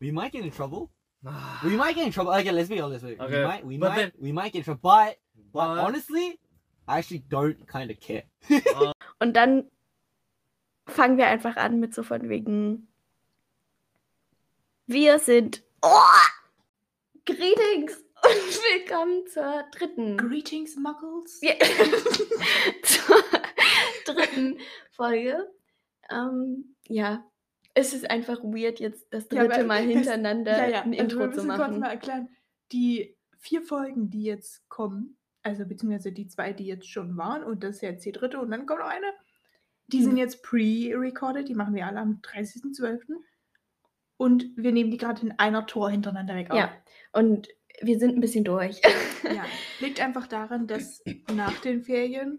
we might get in trouble. Ah, We might get in trouble. Okay, let's be honest. We Okay, might, we but might, then- we might get in trouble. But, but But- honestly, I actually don't kind of care. Und dann fangen wir einfach an mit so von wegen. Wir sind. Oh, greetings und willkommen zur dritten. Greetings, Muggles. Ja. zur dritten Folge. Ähm, ja, es ist einfach weird, jetzt das Ja, dritte aber Mal das- hintereinander Ja, ja. ein also wir Intro zu müssen kurz machen. mal erklären. Die vier Folgen, die jetzt kommen, also beziehungsweise die zwei, die jetzt schon waren, und das ist jetzt die dritte, und dann kommt noch eine. Die Die- sind jetzt pre-recorded, die machen wir alle am 30.12. Und wir nehmen die gerade in einer Tour hintereinander weg. auf. Ja, und wir sind ein bisschen durch. ja. Liegt einfach daran, dass nach den Ferien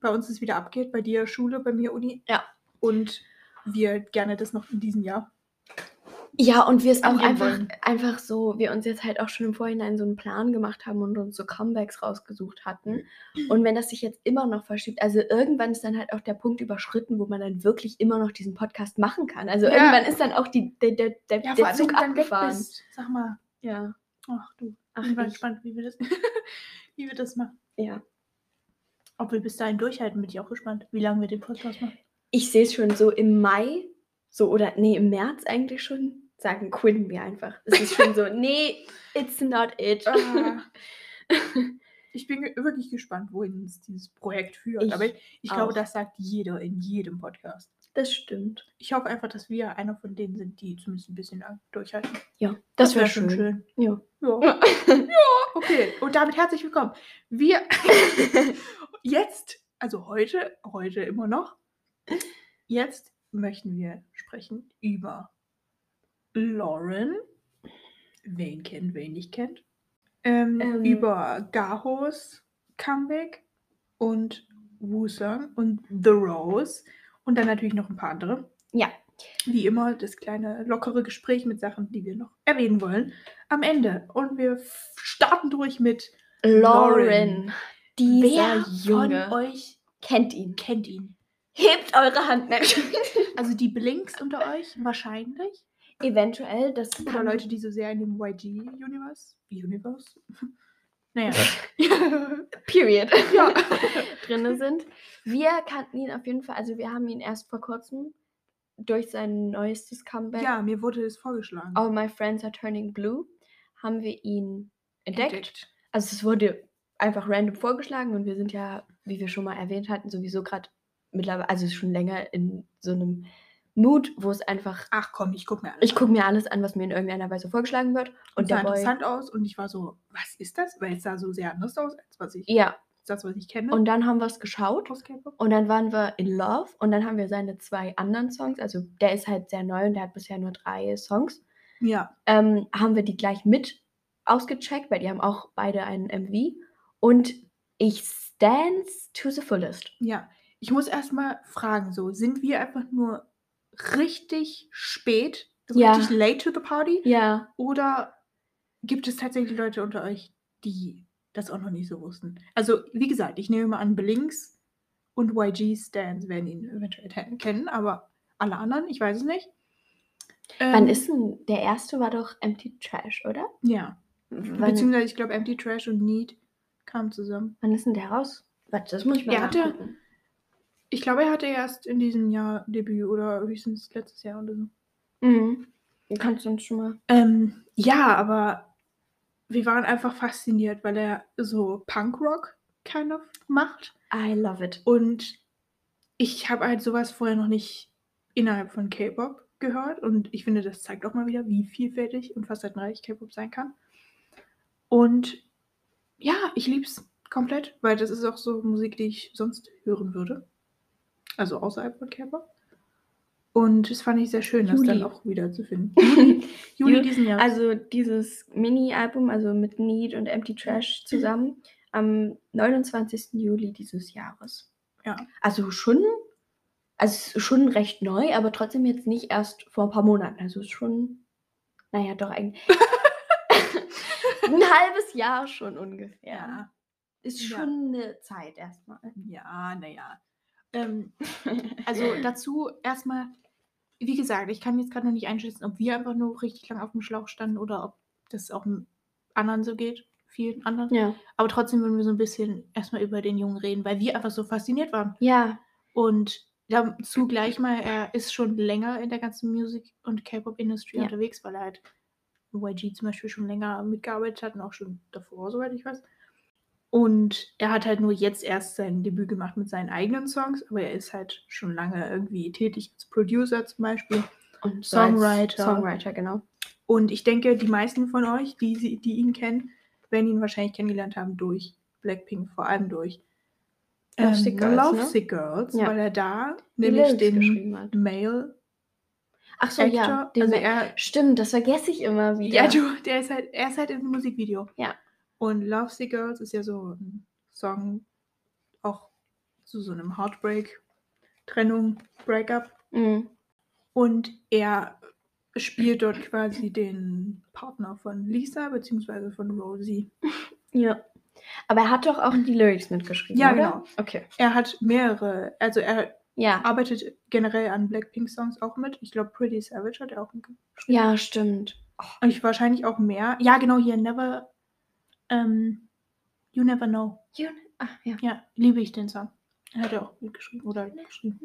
bei uns es wieder abgeht, bei dir Schule, bei mir Uni. Ja. Und wir gerne das noch in diesem Jahr. Ja, und wir es auch einfach, wollen. einfach so, wir uns jetzt halt auch schon im Vorhinein so einen Plan gemacht haben und uns so Comebacks rausgesucht hatten. Und wenn das sich jetzt immer noch verschiebt, also irgendwann ist dann halt auch der Punkt überschritten, wo man dann wirklich immer noch diesen Podcast machen kann. Also Ja. irgendwann ist dann auch die, der, der, der, Ja, der Zug abgefahren. bist. Sag mal, Ja, ach du, Ach, ich bin ich. gespannt, wie wir das, wie wir das machen. ja. Ob wir bis dahin durchhalten, bin ich auch gespannt, wie lange wir den Podcast machen. Ich sehe es schon so im Mai, so oder nee, im März eigentlich schon, sagen, quitten wir einfach. Es ist schon so, nee, it's not it. Ah. Ich bin wirklich gespannt, wohin uns dieses Projekt führt. Ich Aber ich, ich glaube, auch. das sagt jeder in jedem Podcast. Das stimmt. Ich hoffe einfach, dass wir einer von denen sind, die zumindest ein bisschen lang durchhalten. Ja, das, wär wäre schön. Ja. Ja. Okay, und damit herzlich willkommen. Wir jetzt, also heute, heute immer noch, jetzt möchten wir sprechen über Lauren. Wen kennt, wen nicht kennt. Ähm, Ähm. über Gahos Comeback und Wusang und The Rose und dann natürlich noch ein paar andere. Ja. Wie immer das kleine lockere Gespräch mit Sachen, die wir noch erwähnen wollen, am Ende. Und wir starten durch mit Lauren. Dieser Wer Junge. von euch kennt ihn. kennt ihn? Hebt eure Hand. Nein. Also die Blinks unter euch wahrscheinlich. Eventuell, das Oder kann Leute, die so sehr in dem YG-Universe. Universe? naja. Period ja. drinne sind. Wir kannten ihn auf jeden Fall, also wir haben ihn erst vor kurzem durch sein neuestes Comeback, ja, mir wurde es vorgeschlagen. All My Friends Are Turning Blue, haben wir ihn entdeckt. Entdeckt. Also es wurde einfach random vorgeschlagen und wir sind ja, wie wir schon mal erwähnt hatten, sowieso gerade mittlerweile, also schon länger in so einem Mood, wo es einfach, Ach komm, ich guck mir alles ich gucke mir alles an, was mir in irgendeiner Weise vorgeschlagen wird. Und sah der Boy, interessant aus und ich war so, was ist das? Weil es sah so sehr anders aus, als was ich, ja, das, was ich kenne. und dann haben wir es geschaut. Und dann waren wir in Love und dann haben wir seine zwei anderen Songs, also der ist halt sehr neu und der hat bisher nur drei Songs, Ja, ähm, haben wir die gleich mit ausgecheckt, weil die haben auch beide einen MV und ich stands to the fullest. ja. Ich muss erstmal fragen, so, sind wir einfach nur richtig spät, so Ja. richtig late to the party? Ja, Oder gibt es tatsächlich Leute unter euch, die das auch noch nicht so wussten? Also, wie gesagt, ich nehme mal an, Blinks und YG-Stands werden ihn eventuell kennen, aber alle anderen, ich weiß es nicht. wann Ähm, ist denn, der erste war doch Empty Trash, oder? Ja. Wann, Beziehungsweise, ich glaube, Empty Trash und Need kamen zusammen. wann ist denn der raus? Warte, das muss ich mal Er hatte-. Ich glaube, er hatte erst in diesem Jahr Debüt oder höchstens letztes Jahr oder so. Mhm. Du kannst uns schon mal... Ähm, ja, aber wir waren einfach fasziniert, weil er so Punkrock kind of macht. I love it. Und ich habe halt sowas vorher noch nicht innerhalb von K-Pop gehört. Und ich finde, das zeigt auch mal wieder, wie vielfältig und facettenreich K-Pop sein kann. Und ja, ich lieb's komplett, weil das ist auch so Musik, die ich sonst hören würde. Also außerhalb von K-Pop. Und das fand ich sehr schön, das dann Juli. auch wieder zu finden. Juli, Juli Ju- diesen Jahres. Also dieses Mini-Album, also mit Need und Empty Trash zusammen, am 29. Juli dieses Jahres. Ja. Also schon, also schon recht neu, aber trotzdem jetzt nicht erst vor ein paar Monaten. Also ist schon, naja, doch eigentlich ein halbes Jahr schon ungefähr. ja. Ist Ja. schon eine Zeit erstmal. Ja, naja. Ähm, also dazu erstmal, wie gesagt, ich kann jetzt gerade noch nicht einschätzen, ob wir einfach nur richtig lang auf dem Schlauch standen oder ob das auch anderen so geht, vielen anderen. Ja. Aber trotzdem würden wir so ein bisschen erstmal über den Jungen reden, weil wir einfach so fasziniert waren. Ja. Und dazu gleich mal, er ist schon länger in der ganzen Musik- und K-Pop-Industrie Ja. unterwegs, weil er halt YG zum Beispiel schon länger mitgearbeitet hat und auch schon davor, soweit ich weiß. Und er hat halt nur jetzt erst sein Debüt gemacht mit seinen eigenen Songs, aber er ist halt schon lange irgendwie tätig als Producer zum Beispiel. Und Songwriter. Songwriter, genau. Und ich denke, die meisten von euch, die, sie- die ihn kennen, werden ihn wahrscheinlich kennengelernt haben durch Blackpink, vor allem durch Lovesick Girls, ne? Lovesick Girls, Ja. weil er da Die nämlich den. Male Ach so, Actor, ja. Also er, Stimmt, das vergesse ich immer wieder. ja, du, der ist halt, er ist halt im Musikvideo. Ja. Und Lovesick Girls ist ja so ein Song auch zu so einem Heartbreak, Trennung, Breakup. Mhm. Und er spielt dort quasi den Partner von Lisa beziehungsweise von Rosie. Ja. Aber er hat doch auch die Lyrics mitgeschrieben. Ja, oder? genau. Okay. Er hat mehrere, also er Ja. arbeitet generell an Blackpink-Songs auch mit. Ich glaube, Pretty Savage hat er auch mitgeschrieben. Ja, stimmt. Und ich wahrscheinlich auch mehr. Ja, genau, hier Never, ähm, You Never Know. You- Ach, ja. Ja, liebe ich den Song. Er hat er auch mitgeschrieben oder geschrieben.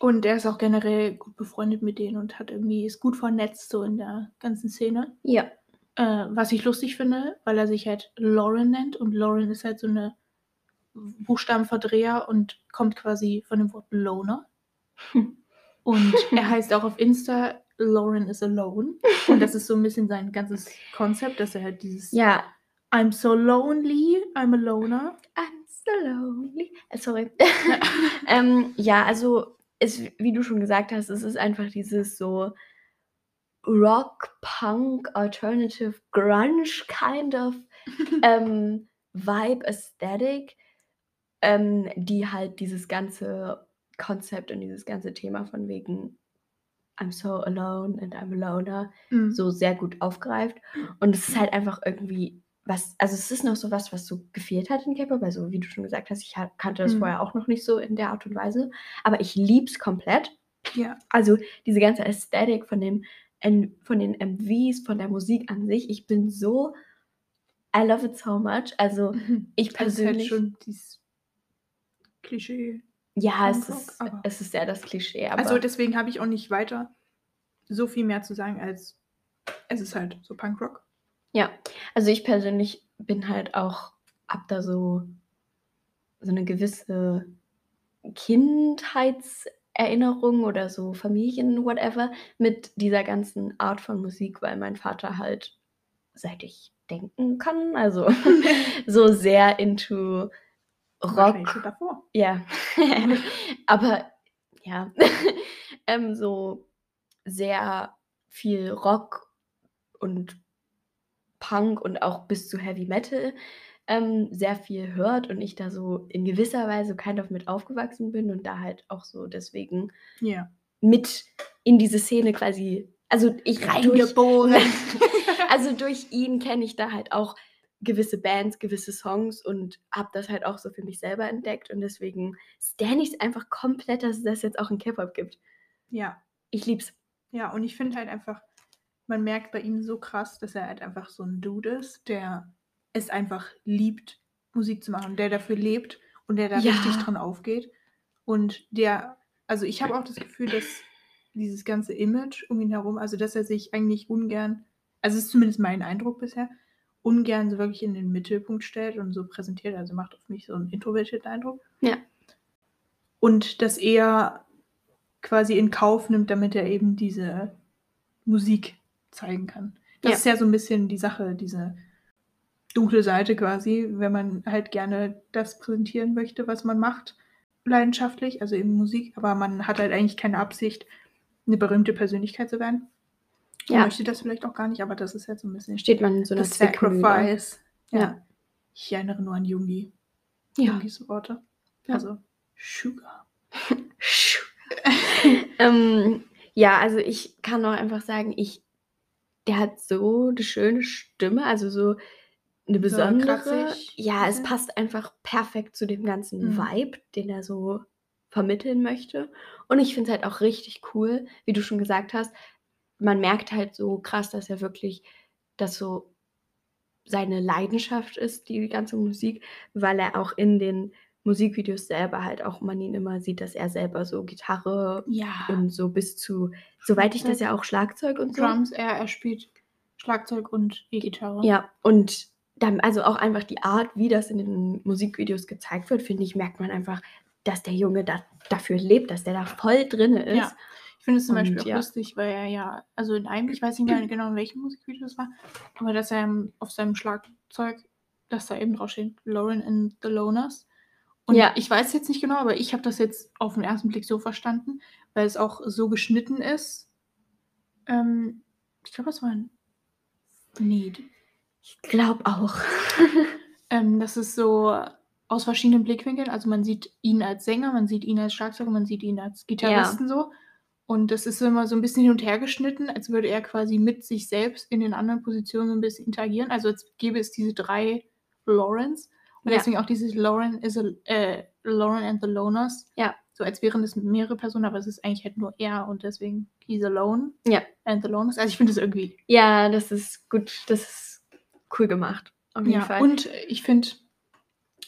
Und er ist auch generell gut befreundet mit denen und hat irgendwie, ist gut vernetzt so in der ganzen Szene. Ja. Äh, was ich lustig finde, weil er sich halt Lauren nennt und Lauren ist halt so eine Buchstabenverdreher und kommt quasi von dem Wort Loner. Und er heißt auch auf Insta Lauren is alone. Und das ist so ein bisschen sein ganzes Konzept, dass er halt dieses Ja. I'm so lonely, I'm a loner. I'm so lonely. Äh, sorry. ähm, ja, also, es, wie du schon gesagt hast, es ist einfach dieses so Rock, Punk, Alternative, Grunge kind of ähm, Vibe, Aesthetic, ähm, die halt dieses ganze Konzept und dieses ganze Thema von wegen I'm so alone and I'm a loner Mhm. so sehr gut aufgreift. Und es ist halt einfach irgendwie was, also es ist noch so was, was so gefehlt hat in K-Pop. Also wie du schon gesagt hast, ich kannte das Mhm. vorher auch noch nicht so in der Art und Weise. Aber ich lieb's komplett. Ja. Also diese ganze Ästhetik von dem von den MVs, von der Musik an sich. Ich bin so, I love it so much. Also ich Das ist halt persönlich, schon dieses Klischee. Ja, es ist, aber- es ist sehr das Klischee. Aber Also deswegen habe ich auch nicht weiter so viel mehr zu sagen, als es ist halt so Punkrock. Ja, also ich persönlich bin halt auch, hab da so, so eine gewisse Kindheitserinnerung oder so Familien, whatever, mit dieser ganzen Art von Musik, weil mein Vater halt, seit ich denken kann, also so sehr into Wahrscheinlich schon Rock, davor. ja, aber ja, ähm, so sehr viel Rock und Punk und auch bis zu Heavy Metal ähm, sehr viel hört und ich da so in gewisser Weise kind of mit aufgewachsen bin und da halt auch so deswegen Ja. mit in diese Szene quasi, also ich durch, Reingeboren. also durch ihn kenne ich da halt auch gewisse Bands, gewisse Songs und habe das halt auch so für mich selber entdeckt und deswegen stan ich es einfach komplett, dass es das jetzt auch in K-Pop gibt. ja. Ich lieb's. Ja, und ich finde halt einfach, man merkt bei ihm so krass, dass er halt einfach so ein Dude ist, der es einfach liebt, Musik zu machen, der dafür lebt und der da Ja. richtig dran aufgeht. Und der, also ich habe auch das Gefühl, dass dieses ganze Image um ihn herum, also dass er sich eigentlich ungern, also es ist zumindest mein Eindruck bisher, ungern so wirklich in den Mittelpunkt stellt und so präsentiert, also macht auf mich so einen introvertierten Eindruck. Ja. Und das eher quasi in Kauf nimmt, damit er eben diese Musik zeigen kann. Das Ja. ist ja so ein bisschen die Sache, diese dunkle Seite quasi, wenn man halt gerne das präsentieren möchte, was man macht, leidenschaftlich, also eben Musik, aber man hat halt eigentlich keine Absicht, eine berühmte Persönlichkeit zu werden. Man Ja. möchte das vielleicht auch gar nicht, aber das ist halt so ein bisschen Steht man in so einer das Zwickmühle. Sacrifice. Ja. Ja. Ich erinnere nur an Jungi. Ja. Jungis Worte. Ja. Also Sugar. ähm, ja, also ich kann auch einfach sagen, ich, der hat so eine schöne Stimme, also so eine besondere. kratzig, ja, es passt einfach perfekt zu dem ganzen Mhm. Vibe, den er so vermitteln möchte. Und ich finde es halt auch richtig cool, wie du schon gesagt hast, man merkt halt so krass, dass er wirklich das so seine Leidenschaft ist, die ganze Musik, weil er auch in den Musikvideos selber halt auch man ihn immer sieht, dass er selber so Gitarre Ja. und so bis zu, soweit ich das ja auch Schlagzeug und so. Drums, er, er spielt Schlagzeug und E-Gitarre. Ja, und dann, also auch einfach die Art, wie das in den Musikvideos gezeigt wird, finde ich, merkt man einfach, dass der Junge da, dafür lebt, dass der da voll drin ist. Ja. Ich finde es zum Und Beispiel auch ja. lustig, weil er ja, also in einem, ich weiß nicht mehr genau, in welchem Musikvideo das war, aber dass er auf seinem Schlagzeug, dass da eben draufsteht, Lauren and the Loners. Und Ja. ich weiß jetzt nicht genau, aber ich habe das jetzt auf den ersten Blick so verstanden, weil es auch so geschnitten ist. Ähm, ich glaube, es war ein Need. Ich glaube auch. Ähm, das ist so aus verschiedenen Blickwinkeln. Also man sieht ihn als Sänger, man sieht ihn als Schlagzeuger, man sieht ihn als Gitarristen so. Und das ist immer so ein bisschen hin und her geschnitten, als würde er quasi mit sich selbst in den anderen Positionen so ein bisschen interagieren. Also als gäbe es diese drei Laurens. Und Ja. deswegen auch dieses Lauren is a, äh, Lauren and the Loners. Ja. So als wären es mehrere Personen, aber es ist eigentlich halt nur er und deswegen he's alone. Ja. And the Loners. Also ich finde das irgendwie Ja, das ist gut, das ist cool gemacht. Auf jeden ja, Fall. und ich finde,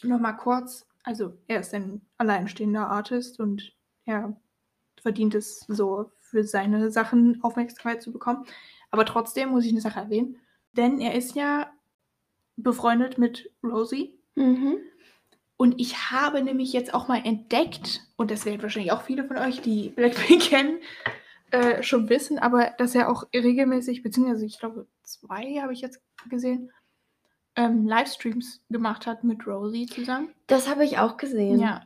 nochmal kurz, also er ist ein alleinstehender Artist und er verdient es so für seine Sachen Aufmerksamkeit zu bekommen. Aber trotzdem muss ich eine Sache erwähnen, denn er ist ja befreundet mit Rosie. mhm. Und ich habe nämlich jetzt auch mal entdeckt, und das werden wahrscheinlich auch viele von euch, die Blackpink kennen, äh, schon wissen, aber dass er auch regelmäßig, beziehungsweise ich glaube zwei habe ich jetzt gesehen, ähm, Livestreams gemacht hat mit Rosie zusammen. Das habe ich auch gesehen. Ja.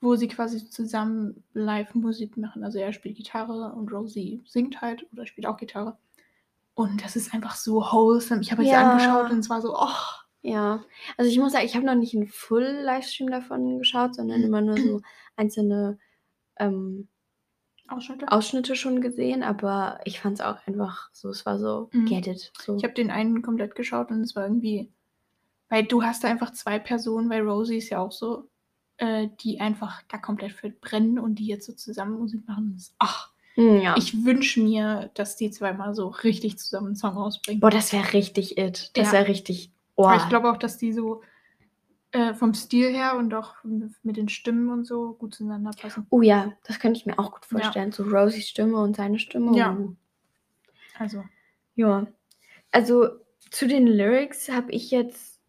Wo sie quasi zusammen Live-Musik machen. Also er spielt Gitarre und Rosie singt halt oder spielt auch Gitarre. Und das ist einfach so wholesome. Ich habe es Ja. angeschaut und es war so, oh, Ja, also ich muss sagen, ich habe noch nicht einen Full-Livestream davon geschaut, sondern immer nur so einzelne ähm, Ausschnitte. Ausschnitte schon gesehen, aber ich fand es auch einfach so, es war so, Mhm. get it. So. Ich habe den einen komplett geschaut und es war irgendwie, weil du hast da einfach zwei Personen, weil Rosie ist ja auch so, äh, die einfach da komplett für brennen und die jetzt so zusammen Musik machen. Ach, Hm, ja. ich wünsche mir, dass die zweimal so richtig zusammen einen Song rausbringen. Boah, das wäre richtig it. Das Ja. wäre richtig. Oh. Ich glaube auch, dass die so äh, vom Stil her und auch mit den Stimmen und so gut zueinander passen. Oh ja, das könnte ich mir auch gut Ja. vorstellen. So Rosies Stimme und seine Stimme. Ja. Oh. Also, Ja. Also zu den Lyrics habe ich jetzt,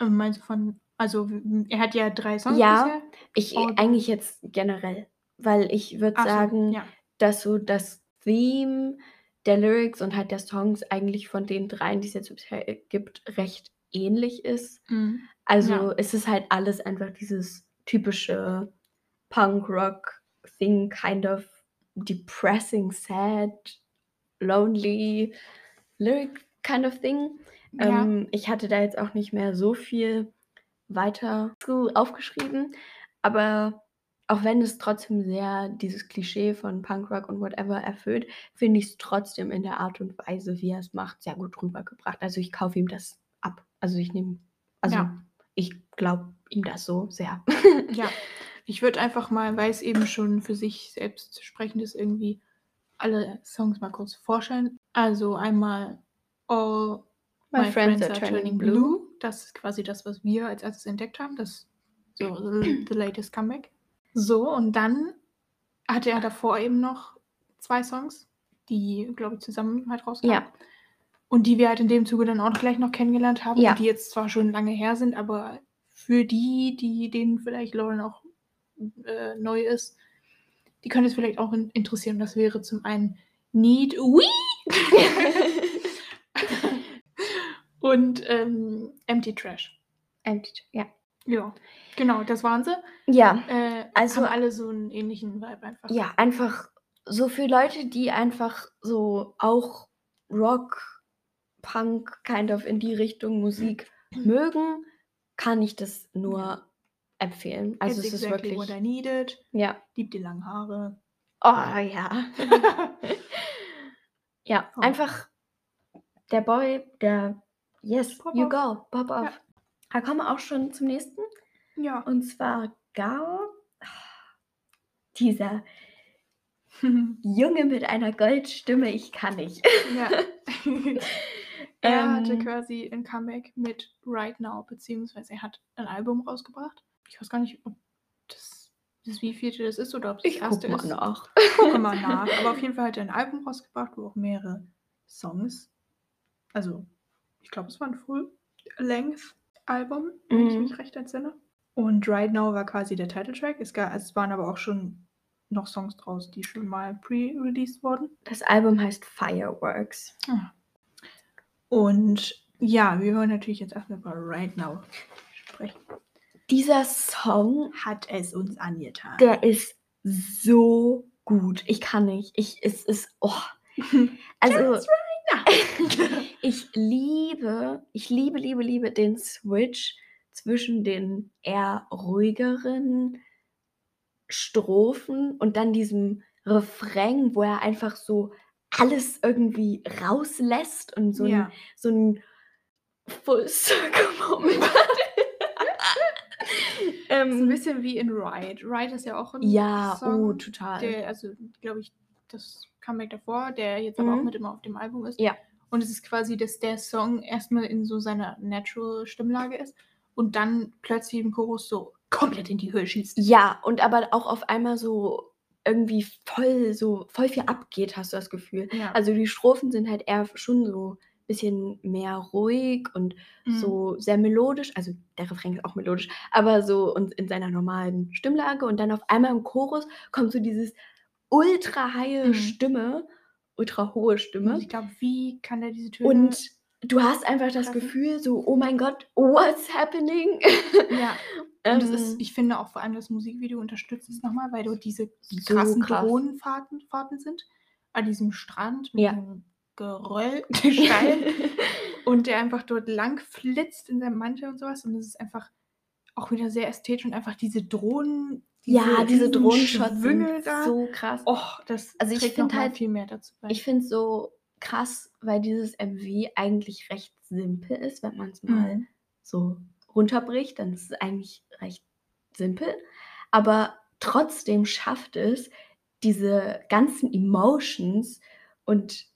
ähm, meinst du von, also er hat ja drei Songs Ja. bisher. ich Oh. eigentlich jetzt generell, weil ich würde Ach so, sagen, ja. dass so das Theme der Lyrics und halt der Songs eigentlich von den dreien, die es jetzt bisher gibt, recht ähnlich ist. Mhm. Also Ja. es ist halt alles einfach dieses typische Punk-Rock-Thing, kind of depressing, sad, lonely lyric kind of thing. Ja. Ähm, ich hatte da jetzt auch nicht mehr so viel weiter aufgeschrieben, aber auch wenn es trotzdem sehr dieses Klischee von Punkrock und whatever erfüllt, finde ich es trotzdem in der Art und Weise, wie er es macht, sehr gut rübergebracht. Also ich kaufe ihm das ab. Also ich nehme, also Ja. ich glaube ihm das so sehr. Ja, ich würde einfach mal, weil es eben schon für sich selbst sprechend ist, irgendwie alle Songs mal kurz vorstellen. Also einmal All My, Friends, Are Turning Blue. Das ist quasi das, was wir als erstes entdeckt haben. Das so the, the latest comeback. So, und dann hatte er davor eben noch zwei Songs, die, glaube ich, zusammen halt rauskamen. Ja. Und die wir halt in dem Zuge dann auch gleich noch kennengelernt haben, Ja. die jetzt zwar schon lange her sind, aber für die, die denen vielleicht Lauren auch äh, neu ist, die können es vielleicht auch in interessieren. Das wäre zum einen Need We und ähm, Empty Trash. Empty, ja. Ja, genau, das waren sie. Ja, Äh, Also- haben alle so einen ähnlichen Vibe einfach. ja, einfach so für Leute, die einfach so auch Rock, Punk, kind of in die Richtung Musik mögen, kann ich das nur empfehlen. Also It's es ist exactly wirklich, what I needed. ja. Liebt die langen Haare. Oh ja. ja, Oh. einfach der Boy, der Yes, Pop you off. go, pop off. Ja. Da kommen wir auch schon zum nächsten. ja. Und zwar Gao. dieser Junge mit einer Goldstimme, ich kann nicht. ja. er hatte Ähm. quasi ein Comeback mit Right Now, beziehungsweise er hat ein Album rausgebracht. Ich weiß gar nicht, ob das, das wie vierte das ist oder ob das Ich erste guck mal ist. nach. Ich gucke mal nach. Aber auf jeden Fall hat er ein Album rausgebracht, wo auch mehrere Songs. Also, ich glaube, es war ein Full-Length-Album, wenn ich Mhm. mich recht entsinne. Und Right Now war quasi der Titeltrack. Es, ga- es waren aber auch schon noch Songs draus, die schon mal pre-released wurden. Das Album heißt Fireworks. Und ja, wir wollen natürlich jetzt erstmal über Right Now sprechen. Dieser Song, Hat es uns angetan. der ist so gut. Ich kann nicht. Ich, es ist, oh. Also, Just ich liebe, ich liebe, liebe, liebe den Switch zwischen den eher ruhigeren Strophen und dann diesem Refrain, wo er einfach so alles irgendwie rauslässt und so ja. ein, so ein Full Circle Moment. Das ist ein ähm, bisschen wie in Ride. Ride ist ja auch ein ja, Song, oh, total. der, also glaube ich, das Comeback davor, der jetzt aber auch Mhm. mit immer auf dem Album ist. Ja. Und es ist quasi, dass der Song erstmal in so seiner natural Stimmlage ist und dann plötzlich im Chorus so komplett in die Höhe schießt. Ja, und aber auch auf einmal so irgendwie voll so voll viel abgeht, hast du das Gefühl. Ja. Also die Strophen sind halt eher schon so ein bisschen mehr ruhig und Mhm. so sehr melodisch. Also der Refrain ist auch melodisch, aber so und in seiner normalen Stimmlage. Und dann auf einmal im Chorus kommt so dieses ultra highe Mhm. Stimme, ultra hohe Und Stimme. ich glaube, wie kann der diese Töne? Und du hast einfach das treffen. Gefühl, so, oh mein Gott, what's happening? ja. Und es Ähm, ist, ich finde auch vor allem das Musikvideo unterstützt es nochmal, weil du diese So krassen krass. Drohnenfahrten Fahrten sind. An diesem Strand mit Ja. dem Geröll, Gestein. und der einfach dort lang flitzt in seinem Mantel und sowas. Und es ist einfach auch wieder sehr ästhetisch und einfach diese Drohnen. Ja, diese Drohnenshots sind so krass. Oh, das Also ich trägt find noch mal halt- viel mehr dazu bei. Ich finde es so krass, weil dieses MV eigentlich recht simpel ist, wenn man es mal Mhm. so runterbricht, dann ist es eigentlich recht simpel. Aber trotzdem schafft es, diese ganzen Emotions und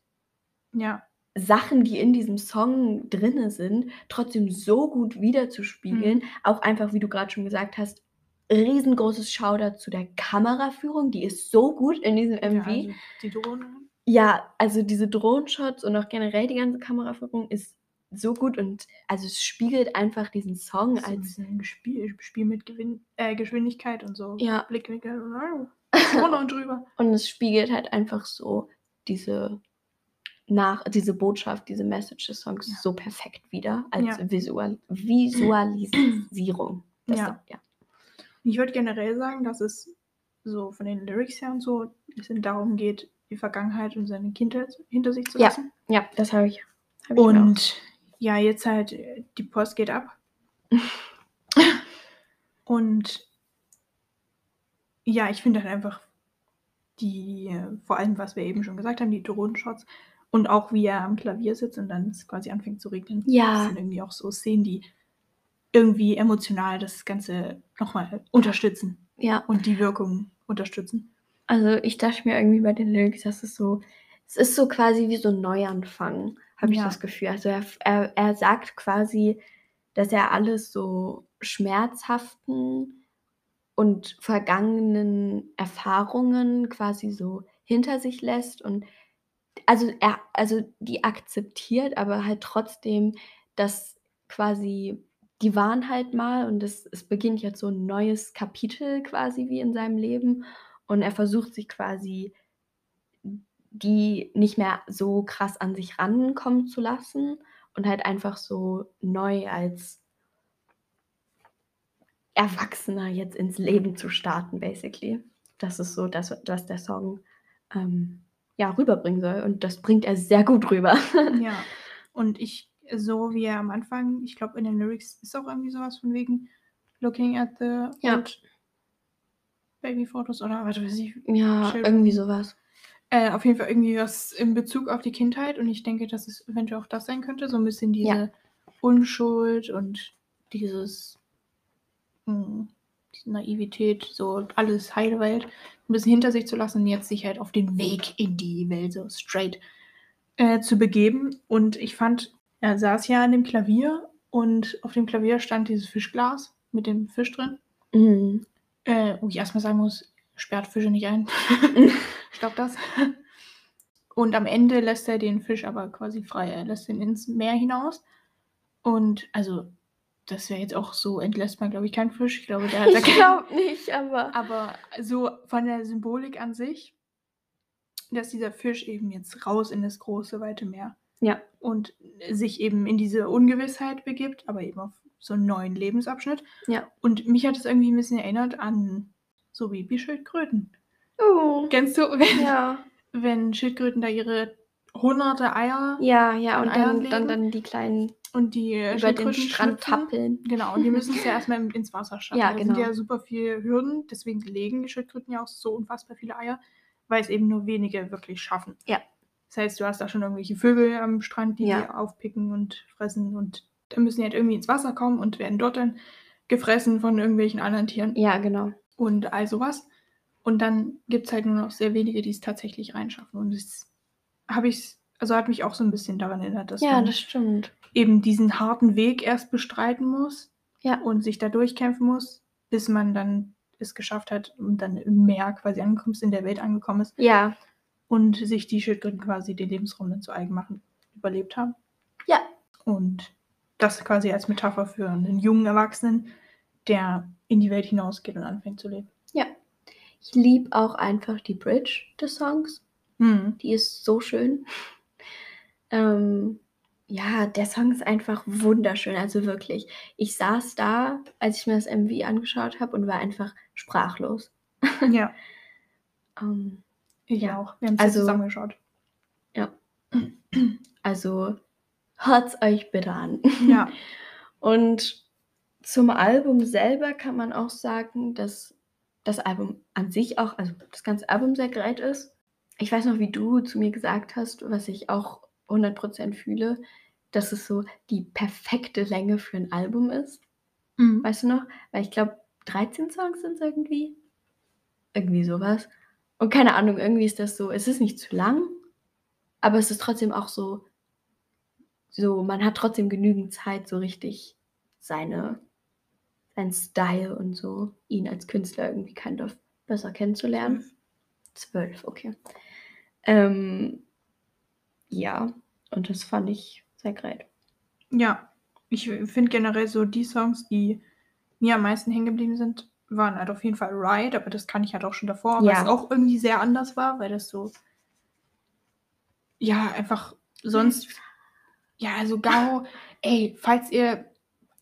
ja, Sachen, die in diesem Song drinne sind, trotzdem so gut wiederzuspiegeln. Auch einfach, wie du gerade schon gesagt hast, riesengroßes Shoutout zu der Kameraführung, die ist so gut in diesem ja MV. also die Drohnen. Ja, also diese Drohenshots und auch generell die ganze Kameraführung ist so gut und also es spiegelt einfach diesen Song So ein als bisschen Spiel, Spiel mit Gewinn, äh, Geschwindigkeit und so. Ja. Blickwinkel. Drunter und drüber. und es spiegelt halt einfach so diese nach diese Botschaft, diese Message des Songs Ja. so perfekt wieder als Ja. Visual, Visualisierung. Das, Ja. ja. Ich würde generell sagen, dass es so von den Lyrics her und so ein bisschen darum geht, die Vergangenheit und seine Kindheit hinter sich zu Ja, lassen. Ja, das habe ich. Hab ich Und ja, jetzt halt, die Post geht ab. und ja, ich finde halt einfach die, vor allem, was wir eben schon gesagt haben, die Drohnenshots und auch wie er am Klavier sitzt und dann es quasi anfängt zu regnen. Ja. Das sind irgendwie auch so Szenen, die irgendwie emotional das Ganze nochmal unterstützen ja, und die Wirkung unterstützen. also ich dachte mir irgendwie bei den Lyrics, das ist so, es ist so quasi wie so ein Neuanfang, habe ich Ja. das Gefühl. Also er, er, er sagt quasi, dass er alles so schmerzhaften und vergangenen Erfahrungen quasi so hinter sich lässt und also er also die akzeptiert, aber halt trotzdem, dass quasi die waren halt mal und es, es beginnt jetzt so ein neues Kapitel quasi wie in seinem Leben und er versucht sich quasi die nicht mehr so krass an sich rankommen zu lassen und halt einfach so neu als Erwachsener jetzt ins Leben zu starten, basically. Das ist so das, was der Song ähm, ja, rüberbringen soll. Und das bringt er sehr gut rüber. Ja. Und ich, so wie er am Anfang, ich glaube in den Lyrics ist auch irgendwie sowas von wegen Looking at the Ja. old Baby Photos oder was weiß ich. ja, Schön. irgendwie sowas. Äh, auf jeden Fall irgendwie was in Bezug auf die Kindheit und ich denke, dass es eventuell auch das sein könnte. So ein bisschen diese Ja. Unschuld und dieses, mh, Naivität, so alles heile Welt, ein bisschen hinter sich zu lassen und jetzt sich halt auf den Weg in die Welt so straight äh, zu begeben. Und ich fand, er saß ja an dem Klavier und auf dem Klavier stand dieses Fischglas mit dem Fisch drin. Mhm. Äh, wo ich erstmal sagen muss, sperrt Fische nicht ein. Stopp das. Und am Ende lässt er den Fisch aber quasi frei. Er lässt ihn ins Meer hinaus. Und also, das wäre jetzt auch so, entlässt man, glaube ich, keinen Fisch. Ich glaube, der hat da Ich glaube nicht, aber. Aber so von der Symbolik an sich, dass dieser Fisch eben jetzt raus in das große, weite Meer. Ja. Und sich eben in diese Ungewissheit begibt, aber eben auf so einen neuen Lebensabschnitt. Ja. Und mich hat es irgendwie ein bisschen erinnert an so Babyschildkröten. Oh. Kennst du, wenn, Ja. wenn Schildkröten da ihre hunderte Eier Ja, ja, und dann, dann, dann die kleinen und die äh, über den Schildkröten Strand tappeln. Genau, und die müssen es ja erstmal ins Wasser schaffen. Ja, Da sind genau. ja super viele Hürden, deswegen legen die Schildkröten ja auch so unfassbar viele Eier, weil es eben nur wenige wirklich schaffen. Ja. Das heißt, du hast da schon irgendwelche Vögel am Strand, die Ja. die aufpicken und fressen und dann müssen die halt irgendwie ins Wasser kommen und werden dort dann gefressen von irgendwelchen anderen Tieren Ja, genau. und all sowas. Und dann gibt es halt nur noch sehr wenige, die es tatsächlich reinschaffen. Und das habe ich, also hat mich auch so ein bisschen daran erinnert, dass Ja, man das stimmt. eben diesen harten Weg erst bestreiten muss Ja. und sich da durchkämpfen muss, bis man dann es geschafft hat und dann im Meer quasi angekommen ist, in der Welt angekommen ist Ja. Und sich die Schildkröten quasi den Lebensraum dann zu eigen machen, überlebt haben. Ja. Und das quasi als Metapher für einen jungen Erwachsenen, der in die Welt hinausgeht und anfängt zu leben. Ich liebe auch einfach die Bridge des Songs. Mhm. Die ist so schön. Ähm, ja, der Song ist einfach wunderschön, also wirklich. Ich saß da, als ich mir das MV angeschaut habe und war einfach sprachlos. Ja, Ähm, Ja. auch. Wir haben es Also- ja zusammengeschaut. also hört's euch bitte an. Ja. Und zum Album selber kann man auch sagen, dass das Album an sich auch, also das ganze Album sehr great ist. Ich weiß noch, wie du zu mir gesagt hast, was ich auch 100% fühle, dass es so die perfekte Länge für ein Album ist. Mhm. Weißt du noch? Weil ich glaube, 13 Songs sind es irgendwie. Irgendwie sowas. Und keine Ahnung, irgendwie ist das so, es ist nicht zu lang, aber es ist trotzdem auch so, so, man hat trotzdem genügend Zeit, so richtig seine, seinen Style und so, ihn als Künstler irgendwie kind of besser kennenzulernen. Zwölf, okay. Ähm, ja, und das fand ich sehr great. Ja, ich finde generell so die Songs, die mir am meisten hängen geblieben sind, waren halt auf jeden Fall Ride, aber das kann ich halt auch schon davor, weil Ja. es auch irgendwie sehr anders war, weil das so, ja, einfach sonst, ja, also Garo, ey, falls ihr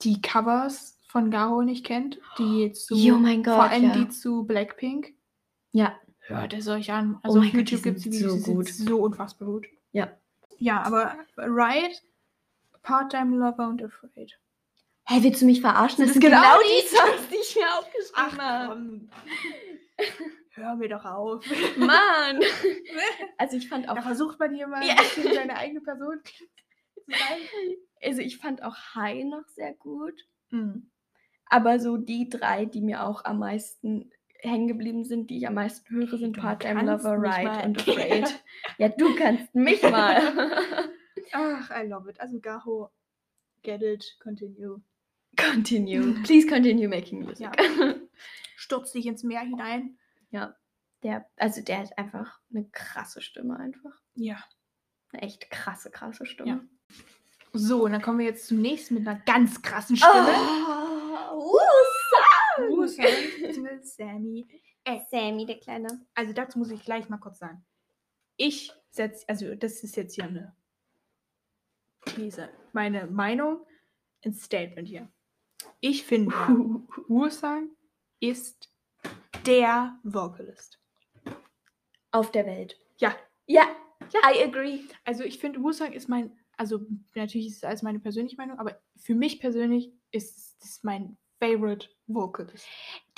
die Covers von Garo nicht kennt, die zu, Oh mein Gott, vor allem ja. die zu Blackpink, Ja, hört es euch an. Also Oh auf Gott, die YouTube gibt es die Videos, so gut. so unfassbar gut. Ja. Ja, aber Ride, Part-Time Lover und Afraid. Hey, willst du mich verarschen? Das Das sind genau genau die Songs, die ich mir aufgeschrieben habe. Hör mir doch auf. Mann! Also ich fand auch, Da versucht man hier mal Ja. seine eigene Person zu sein. also ich fand auch High noch sehr gut. Mhm. Aber so die drei, die mir auch am meisten hängen geblieben sind, die ich am meisten höre, sind Part-Time Lover, Ride und Afraid. ja, du kannst mich mal. Ach, I love it. Also Gaho, get it, continue. Continue. Please continue making music. Ja. Stürz dich ins Meer hinein. Der, also der hat einfach eine krasse Stimme einfach. Ja. Eine echt krasse, krasse Stimme. Ja. So, und dann kommen wir jetzt zum nächsten mit einer ganz krassen Stimme. Oh, Song. Sammy. Sammy. Ey, Sammy, der Kleine. also dazu muss ich gleich mal kurz sagen. Ich setze, also das ist jetzt hier eine These, meine Meinung, ein Statement hier. Ich finde, Ursang ist der Vocalist. Auf der Welt. Ja, Ja, I agree. also ich finde, Wusang ist mein, also natürlich ist es alles meine persönliche Meinung, aber für mich persönlich ist es mein Favorite Vocalist.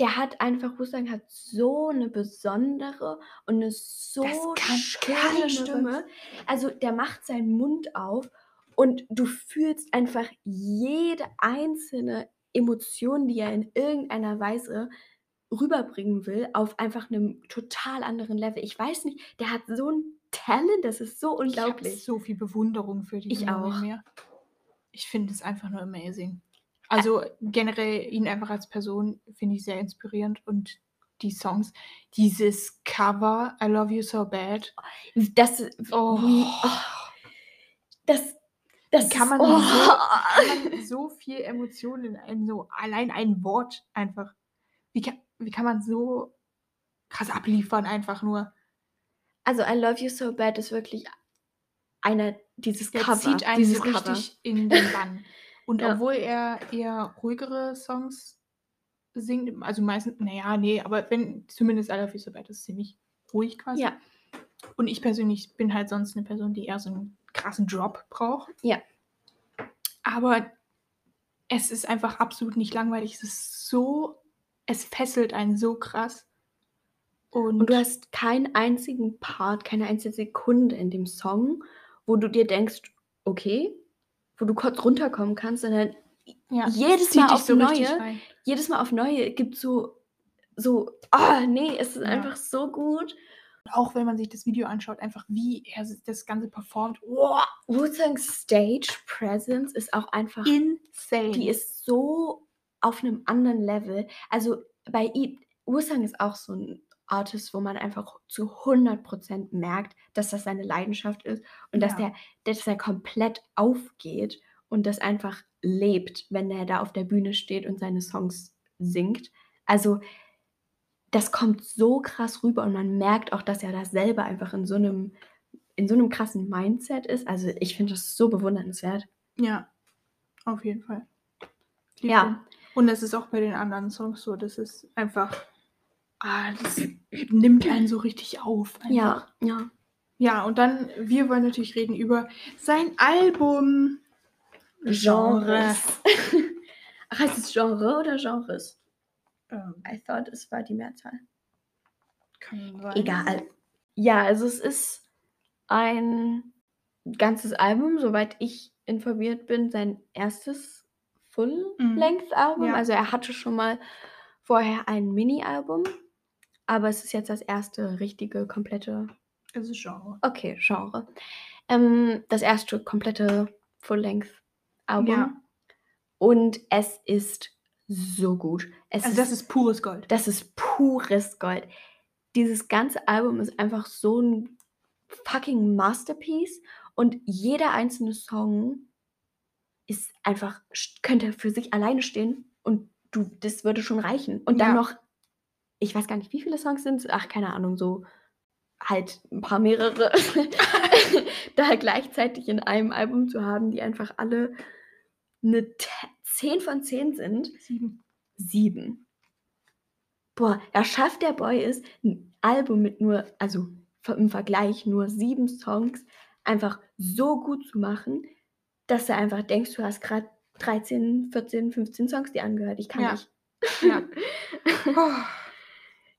Der hat einfach, Husang hat so eine besondere und eine so schöne Stimme. Also der macht seinen Mund auf und du fühlst einfach jede einzelne Emotion, die er in irgendeiner Weise rüberbringen will auf einfach einem total anderen Level. Ich weiß nicht, der hat so ein Talent, das ist so Ich unglaublich. so viel Bewunderung für diesen Ich auch. mir. Ich finde es einfach nur amazing. Also generell ihn einfach als Person finde ich sehr inspirierend und die Songs, dieses Cover I Love You So Bad. Das, Oh, oh, das, das kann man, oh. so, kann man so viel Emotionen in ein, so allein ein Wort einfach. Wie kann, wie kann man so krass abliefern einfach nur? Also I Love You So Bad ist wirklich einer dieses Der Cover. zieht einen dieses so Cover. richtig in den Bann. Und Ja. obwohl er eher ruhigere Songs singt, also meistens, naja, nee, aber wenn, zumindest I Love You So Bad ist ziemlich ruhig quasi. Ja. Und ich persönlich bin halt sonst eine Person, die eher so einen krassen Drop braucht. Ja. Aber es ist einfach absolut nicht langweilig. Es ist so, es fesselt einen so krass. Und, Und du hast keinen einzigen Part, keine einzige Sekunde in dem Song, wo du dir denkst, okay, wo du kurz runterkommen kannst, sondern ja, jedes Mal aufs richtig Neue jedes Mal auf Neue gibt so, so, ah, nee, es ist Ja. einfach so gut. Auch wenn man sich das Video anschaut, einfach wie er das Ganze performt. Wow, Wu-Tang Stage Presence ist auch einfach, insane. die ist so auf einem anderen Level. Also bei Wu-Tang ist auch so ein Artist, wo man einfach zu 100% merkt, dass das seine Leidenschaft ist und dass, Ja. der, dass er komplett aufgeht und das einfach lebt, wenn er da auf der Bühne steht und seine Songs singt. Also das kommt so krass rüber und man merkt auch, dass er da selber einfach in so einem, in so einem krassen Mindset ist. Also ich finde das so bewundernswert. Ja, auf jeden Fall. Lieb Ja. den. Und das ist auch bei den anderen Songs so. Das ist einfach. Ah, das nimmt einen so richtig auf. Einfach. Ja, ja. Ja, und dann, wir wollen natürlich reden über sein Album. Genres. Ach, heißt es Genre oder Genres? Ähm, I thought es war die Mehrzahl. kann sein. Egal. Ja, also es ist ein ganzes Album, soweit ich informiert bin, sein erstes Full-Length-Album. Ja. Also er hatte schon mal vorher ein Mini-Album, aber es ist jetzt das erste richtige, komplette, Es ist Genre. okay, Genre. Ähm, das erste komplette Full-Length-Album. Ja. Und es ist so gut. Es Also, das ist pures Gold. das ist pures Gold. Dieses ganze Album ist einfach so ein fucking Masterpiece und jeder einzelne Song ist einfach, könnte für sich alleine stehen und du, das würde schon reichen. Und dann Ja. noch, ich weiß gar nicht, wie viele Songs sind ach, keine Ahnung, so halt ein paar mehrere, da gleichzeitig in einem Album zu haben, die einfach alle eine 10 von 10 sind Sieben. sieben. Boah, da schafft der Boy es, ein Album mit nur, also im Vergleich nur sieben Songs, einfach so gut zu machen, dass du einfach denkst, du hast gerade 13, 14, 15 Songs dir angehört. Ich kann Ja. nicht. Ja. Oh.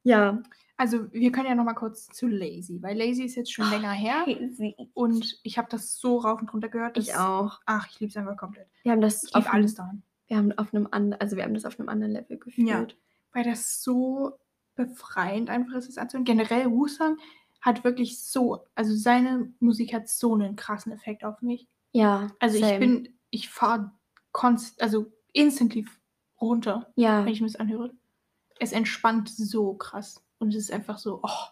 Ja. Also, wir können ja noch mal kurz zu Lazy, weil Lazy ist jetzt schon länger her. Crazy. Und ich habe das so rauf und runter gehört. Ich dass- auch. Ach, ich liebe es einfach komplett. Wir haben das Ich auf liebe alles daran. Wir haben auf einem anderen, also wir haben das auf einem anderen Level gefühlt. Weil das so befreiend einfach ist, es anzuhören. Generell, Wusang hat wirklich so, also seine Musik hat so einen krassen Effekt auf mich. Ja. Also ich same. bin, ich fahre konst, also instantly runter, Ja. wenn ich mir das anhöre. Es entspannt so krass. Und es ist einfach so, oh,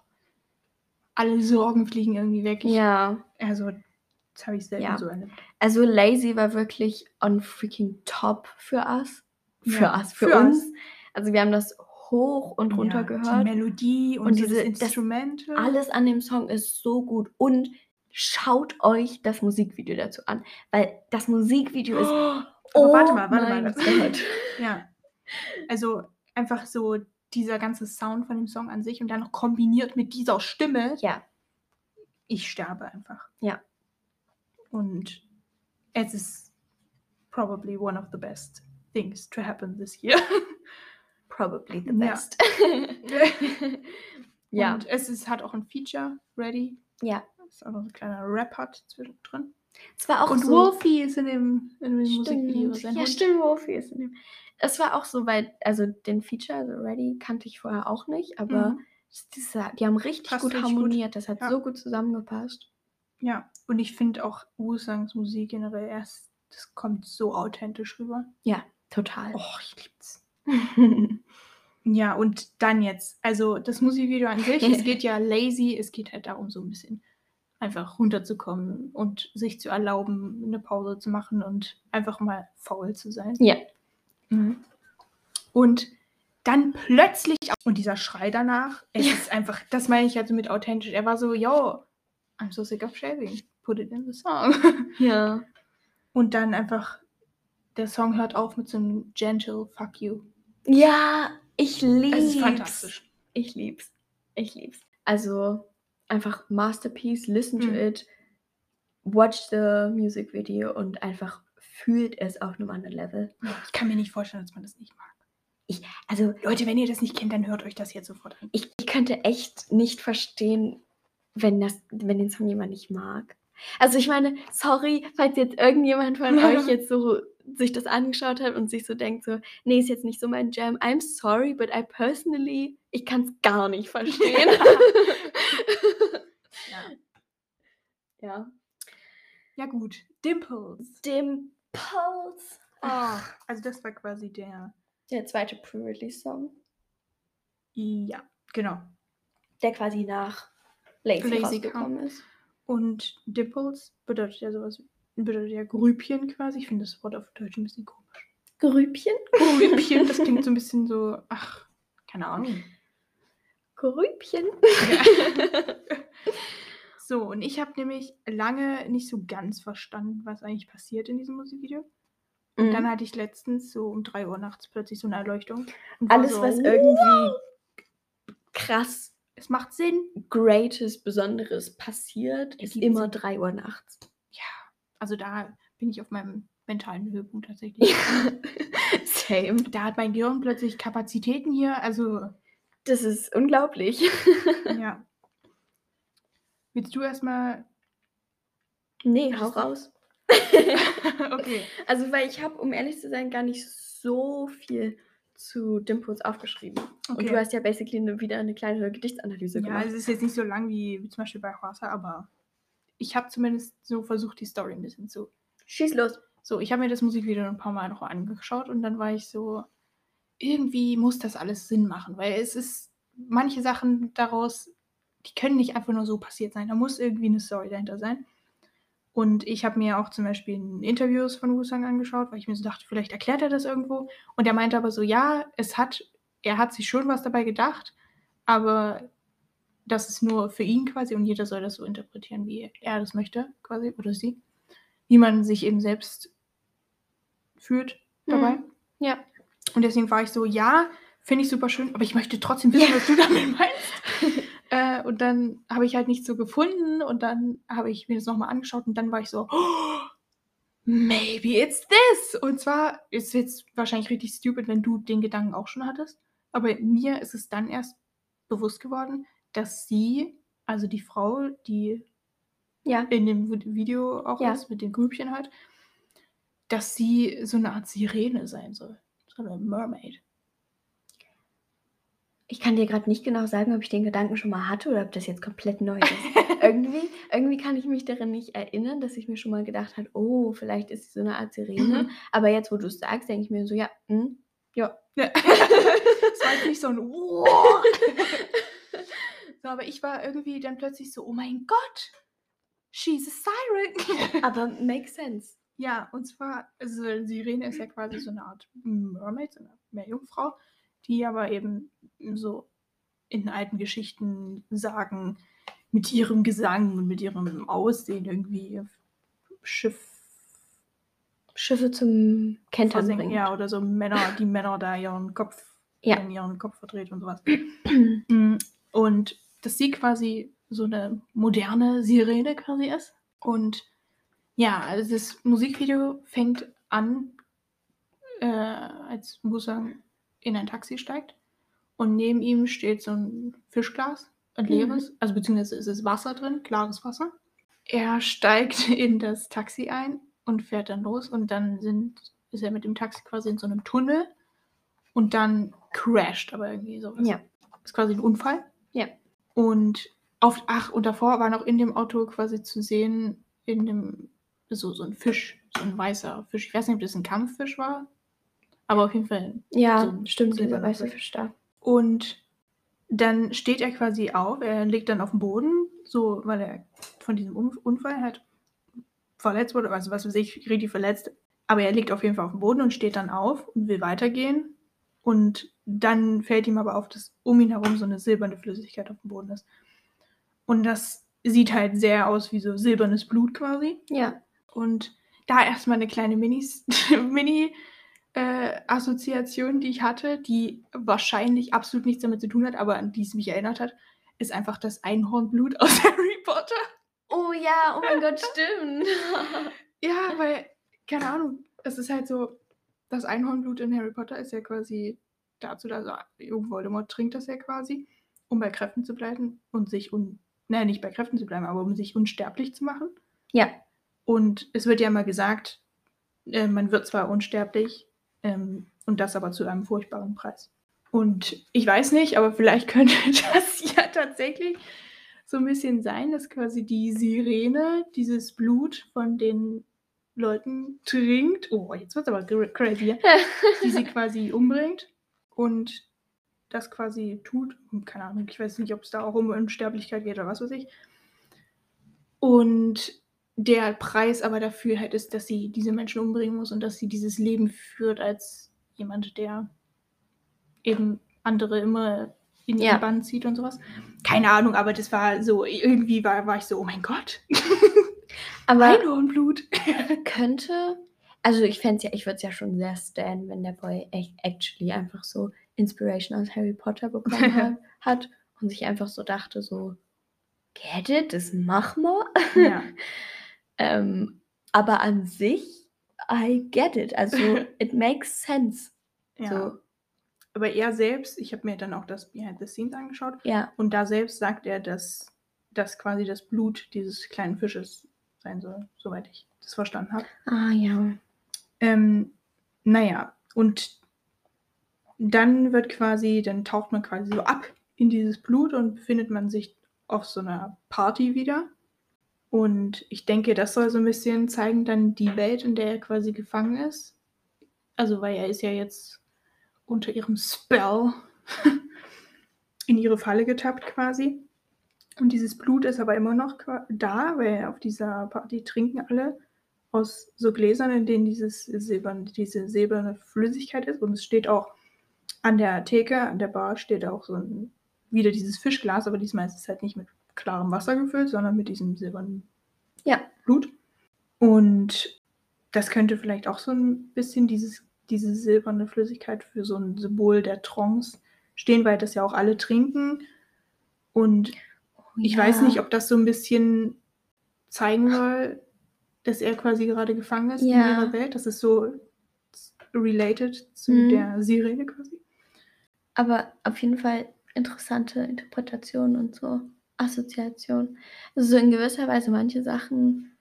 alle Sorgen fliegen irgendwie weg. Ich, Ja. Also, das habe ich selten Ja. so erlebt. Also Lazy war wirklich on freaking top für us. Für Ja, us, für, für uns. us. Also wir haben das hoch und runter Ja, gehört. Die Melodie und, Und diese- das das- Instrumental. Alles an dem Song ist so gut. Und schaut euch das Musikvideo dazu an. Weil das Musikvideo ist. Aber oh warte mal, warte mal. Gott. Ja. Also einfach so dieser ganze Sound von dem Song an sich und dann noch kombiniert mit dieser Stimme. Ja, Ich sterbe einfach. Ja. Und es ist probably one of the best things to happen this year. probably the best. ja, Und es ist, hat auch ein Feature ready. ja. Ist auch noch ein kleiner Rap-Part. Es war auch Und so. Wolfie ist in dem, in dem Musikvideo. Sein Ja, Hund. stimmt, Wolfie ist in dem. Es war auch so, weil, also den Feature, also Ready, kannte ich vorher auch nicht, aber Mhm. dieser, die haben richtig Passt gut richtig gut. harmoniert. Das hat Ja. so gut zusammengepasst. Ja, und ich finde auch Wu-Sangs Musik generell erst, das kommt so authentisch rüber. Total. Oh, ich lieb's. Ja, und dann jetzt, also das Musikvideo an sich, es geht ja lazy, es geht halt darum, so ein bisschen einfach runterzukommen und sich zu erlauben, eine Pause zu machen und einfach mal faul zu sein. Ja. Mhm. Und dann plötzlich, und dieser Schrei danach, es Ja. ist einfach, das meine ich also mit authentisch. Er war so, yo, I'm so sick of shaving, put it in the song. ja. Und dann einfach, der Song hört auf mit so einem gentle Fuck you. Ja, ich lieb's. Es ist fantastisch. Ich lieb's. Ich lieb's. Also einfach Masterpiece, listen to Mhm. it, watch the music video und einfach fühlt es auf einem anderen Level. Ich kann mir nicht vorstellen, dass man das nicht mag. Also Leute, wenn ihr das nicht kennt, dann hört euch das jetzt sofort an. ich, ich könnte echt nicht verstehen, wenn, das, wenn den Song jemand nicht mag. Also ich meine, sorry, falls jetzt irgendjemand von euch jetzt so sich das angeschaut hat und sich so denkt, so, nee, ist jetzt nicht so mein Jam. I'm sorry, but I personally, ich kann es gar nicht verstehen. Ja. ja. ja, gut. Dimples. Dimples. Oh, also das war quasi der. Der zweite Pre-Release-Song, Ja, genau. der quasi nach Lazy, Lazy rausgekommen ist. Und Dimples bedeutet ja sowas, bedeutet ja Grübchen quasi. Ich finde das Wort auf Deutsch ein bisschen komisch. Grübchen? Grübchen, das klingt so ein bisschen so, ach, keine Ahnung. Grübchen? So, und ich habe nämlich lange nicht so ganz verstanden, was eigentlich passiert in diesem Musikvideo. Und dann hatte ich letztens so um 3 Uhr nachts plötzlich so eine Erleuchtung. Alles, so, was "Wow, irgendwie krass, Es macht Sinn. Greates, Besonderes passiert, ist Ergibt immer Sinn. 3 Uhr nachts. Ja, also da bin ich auf meinem mentalen Höhepunkt tatsächlich. Same. da hat mein Gehirn plötzlich Kapazitäten hier. Also, Das ist unglaublich. ja. Willst du erstmal. Nee, hau ist- raus. okay. Also, weil ich habe, um ehrlich zu sein, gar nicht so viel zu Dimples aufgeschrieben. Und okay. du hast ja basically eine, wieder eine kleine Gedichtsanalyse ja, gemacht. es ist jetzt nicht so lang wie, wie zum Beispiel bei Horsa, aber ich habe zumindest so versucht, die Story ein bisschen zu. Schieß los. So, ich habe mir das Musikvideo ein paar Mal noch angeschaut und dann war ich so, irgendwie muss das alles Sinn machen, weil es ist, manche Sachen daraus, die können nicht einfach nur so passiert sein. Da muss irgendwie eine Story dahinter sein. Und ich habe mir auch zum Beispiel Interviews von Wusang angeschaut, weil ich mir so dachte, vielleicht erklärt er das irgendwo. Und er meinte aber so, ja, es hat, er hat sich schon was dabei gedacht, aber das ist nur für ihn quasi und jeder soll das so interpretieren, wie er das möchte, quasi, oder sie. Wie man sich eben selbst fühlt dabei. Mhm. Ja. Und deswegen war ich so, ja, finde ich super schön, aber ich möchte trotzdem wissen, was du damit meinst. äh, und dann habe ich halt nichts so gefunden und dann habe ich mir das nochmal angeschaut und dann war ich so, oh, maybe it's this. Und zwar ist jetzt wahrscheinlich richtig stupid, wenn du den Gedanken auch schon hattest, aber mir ist es dann erst bewusst geworden, dass sie, also die Frau, die Ja. in dem Vi- Video auch Ja. ist, mit den Grübchen halt, dass sie so eine Art Sirene sein soll. So eine Mermaid. Ich kann dir gerade nicht genau sagen, ob ich den Gedanken schon mal hatte oder ob das jetzt komplett neu ist. irgendwie, irgendwie kann ich mich daran nicht erinnern, dass ich mir schon mal gedacht habe, oh, vielleicht ist sie so eine Art Sirene. Aber jetzt, wo du es sagst, denke ich mir so, ja, hm, ja. Ja. das war jetzt nicht so ein wow. so, aber ich war irgendwie dann plötzlich so, oh mein Gott, she's a siren. Aber makes sense. ja, und zwar, also Sirene ist ja quasi so eine Art Mermaid, so eine Meerjungfrau, die aber eben so in alten Geschichten sagen, mit ihrem Gesang und mit ihrem Aussehen irgendwie Schiff Schiffe zum Kentern bringen. Ja, oder so Männer, die Männer da ihren Kopf, Ja. ihren Kopf verdreht und sowas. Mm, Und dass sie quasi so eine moderne Sirene quasi ist. Und ja, also das Musikvideo fängt an, äh, als Musang in ein Taxi steigt. Und neben ihm steht so ein Fischglas, ein Mhm. leeres, also beziehungsweise ist es Wasser drin, klares Wasser. er steigt in das Taxi ein und fährt dann los und dann sind, ist er mit dem Taxi quasi in so einem Tunnel und dann crasht aber irgendwie sowas. Ja. Ist quasi ein Unfall. Ja. Und auf, ach, und davor war noch in dem Auto quasi zu sehen, in dem, so, so ein Fisch, so ein weißer Fisch. Ich weiß nicht, ob das ein Kampffisch war, aber auf jeden Fall. Ja, So ein stimmt, dieser weiße. Fisch da. Und dann steht er quasi auf, er liegt dann auf dem Boden, so, weil er von diesem Un- Unfall halt verletzt wurde, also was weiß ich, richtig verletzt. Aber er liegt auf jeden Fall auf dem Boden und steht dann auf und will weitergehen. Und dann fällt ihm aber auf, dass um ihn herum so eine silberne Flüssigkeit auf dem Boden ist. Und das sieht halt sehr aus wie so silbernes Blut quasi. Ja. Und da erstmal eine kleine Minis, Mini äh, Assoziation, die ich hatte, die wahrscheinlich absolut nichts damit zu tun hat, aber an die es mich erinnert hat, ist einfach das Einhornblut aus Harry Potter. Oh ja, oh mein Gott, stimmt. Ja, weil, keine Ahnung, es ist halt so, das Einhornblut in Harry Potter ist ja quasi dazu, also Voldemort trinkt das ja quasi, um bei Kräften zu bleiben und sich, un, nein, nicht bei Kräften zu bleiben, aber um sich unsterblich zu machen. ja. Und es wird ja immer gesagt, äh, man wird zwar unsterblich, ähm, und das aber zu einem furchtbaren Preis. Und ich weiß nicht, aber vielleicht könnte das ja tatsächlich so ein bisschen sein, dass quasi die Sirene dieses Blut von den Leuten trinkt. Oh, jetzt wird es aber crazy. die sie quasi umbringt und das quasi tut. Keine Ahnung, ich weiß nicht, ob es da auch um Unsterblichkeit geht oder was weiß ich. Und der Preis aber dafür halt ist, dass sie diese Menschen umbringen muss und dass sie dieses Leben führt als jemand, der eben andere immer in Ja. ihren Bann zieht und sowas. Keine Ahnung, aber das war so, irgendwie war, war ich so, oh mein Gott, Aber Einhornblut. könnte, also ich fände ja, ich würde es ja schon sehr stan, wenn der Boy echt actually einfach so Inspiration aus Harry Potter bekommen hat, hat und sich einfach so dachte, so, get it, das mach mal. ja. Ähm, aber an sich, I get it. Also, it makes sense. ja. So, Aber er selbst, ich habe mir dann auch das Behind the Scenes angeschaut, ja. Und da selbst sagt er, dass das quasi das Blut dieses kleinen Fisches sein soll, soweit ich das verstanden habe. Ah, ja. Ähm, naja, und dann wird quasi, dann taucht man quasi so ab in dieses Blut und befindet man sich auf so einer Party wieder. Und ich denke, das soll so ein bisschen zeigen dann die Welt, in der er quasi gefangen ist. Also, weil er ist ja jetzt unter ihrem Spell in ihre Falle getappt quasi. Und dieses Blut ist aber immer noch da, weil auf dieser Party trinken alle aus so Gläsern, in denen dieses silberne, diese silberne Flüssigkeit ist. Und es steht auch an der Theke, an der Bar steht auch so ein, wieder dieses Fischglas, aber diesmal ist es halt nicht mit klarem Wasser gefüllt, sondern mit diesem silbernen Ja. Blut. Und das könnte vielleicht auch so ein bisschen dieses, diese silberne Flüssigkeit für so ein Symbol der Trance stehen, weil das ja auch alle trinken. Und ich ja. weiß nicht, ob das so ein bisschen zeigen soll, dass er quasi gerade gefangen ist in Ja. ihrer Welt. Das ist so related zu Mhm. der Sirene quasi. Aber auf jeden Fall interessante Interpretation und so Assoziation. Also so in gewisser Weise manche Sachen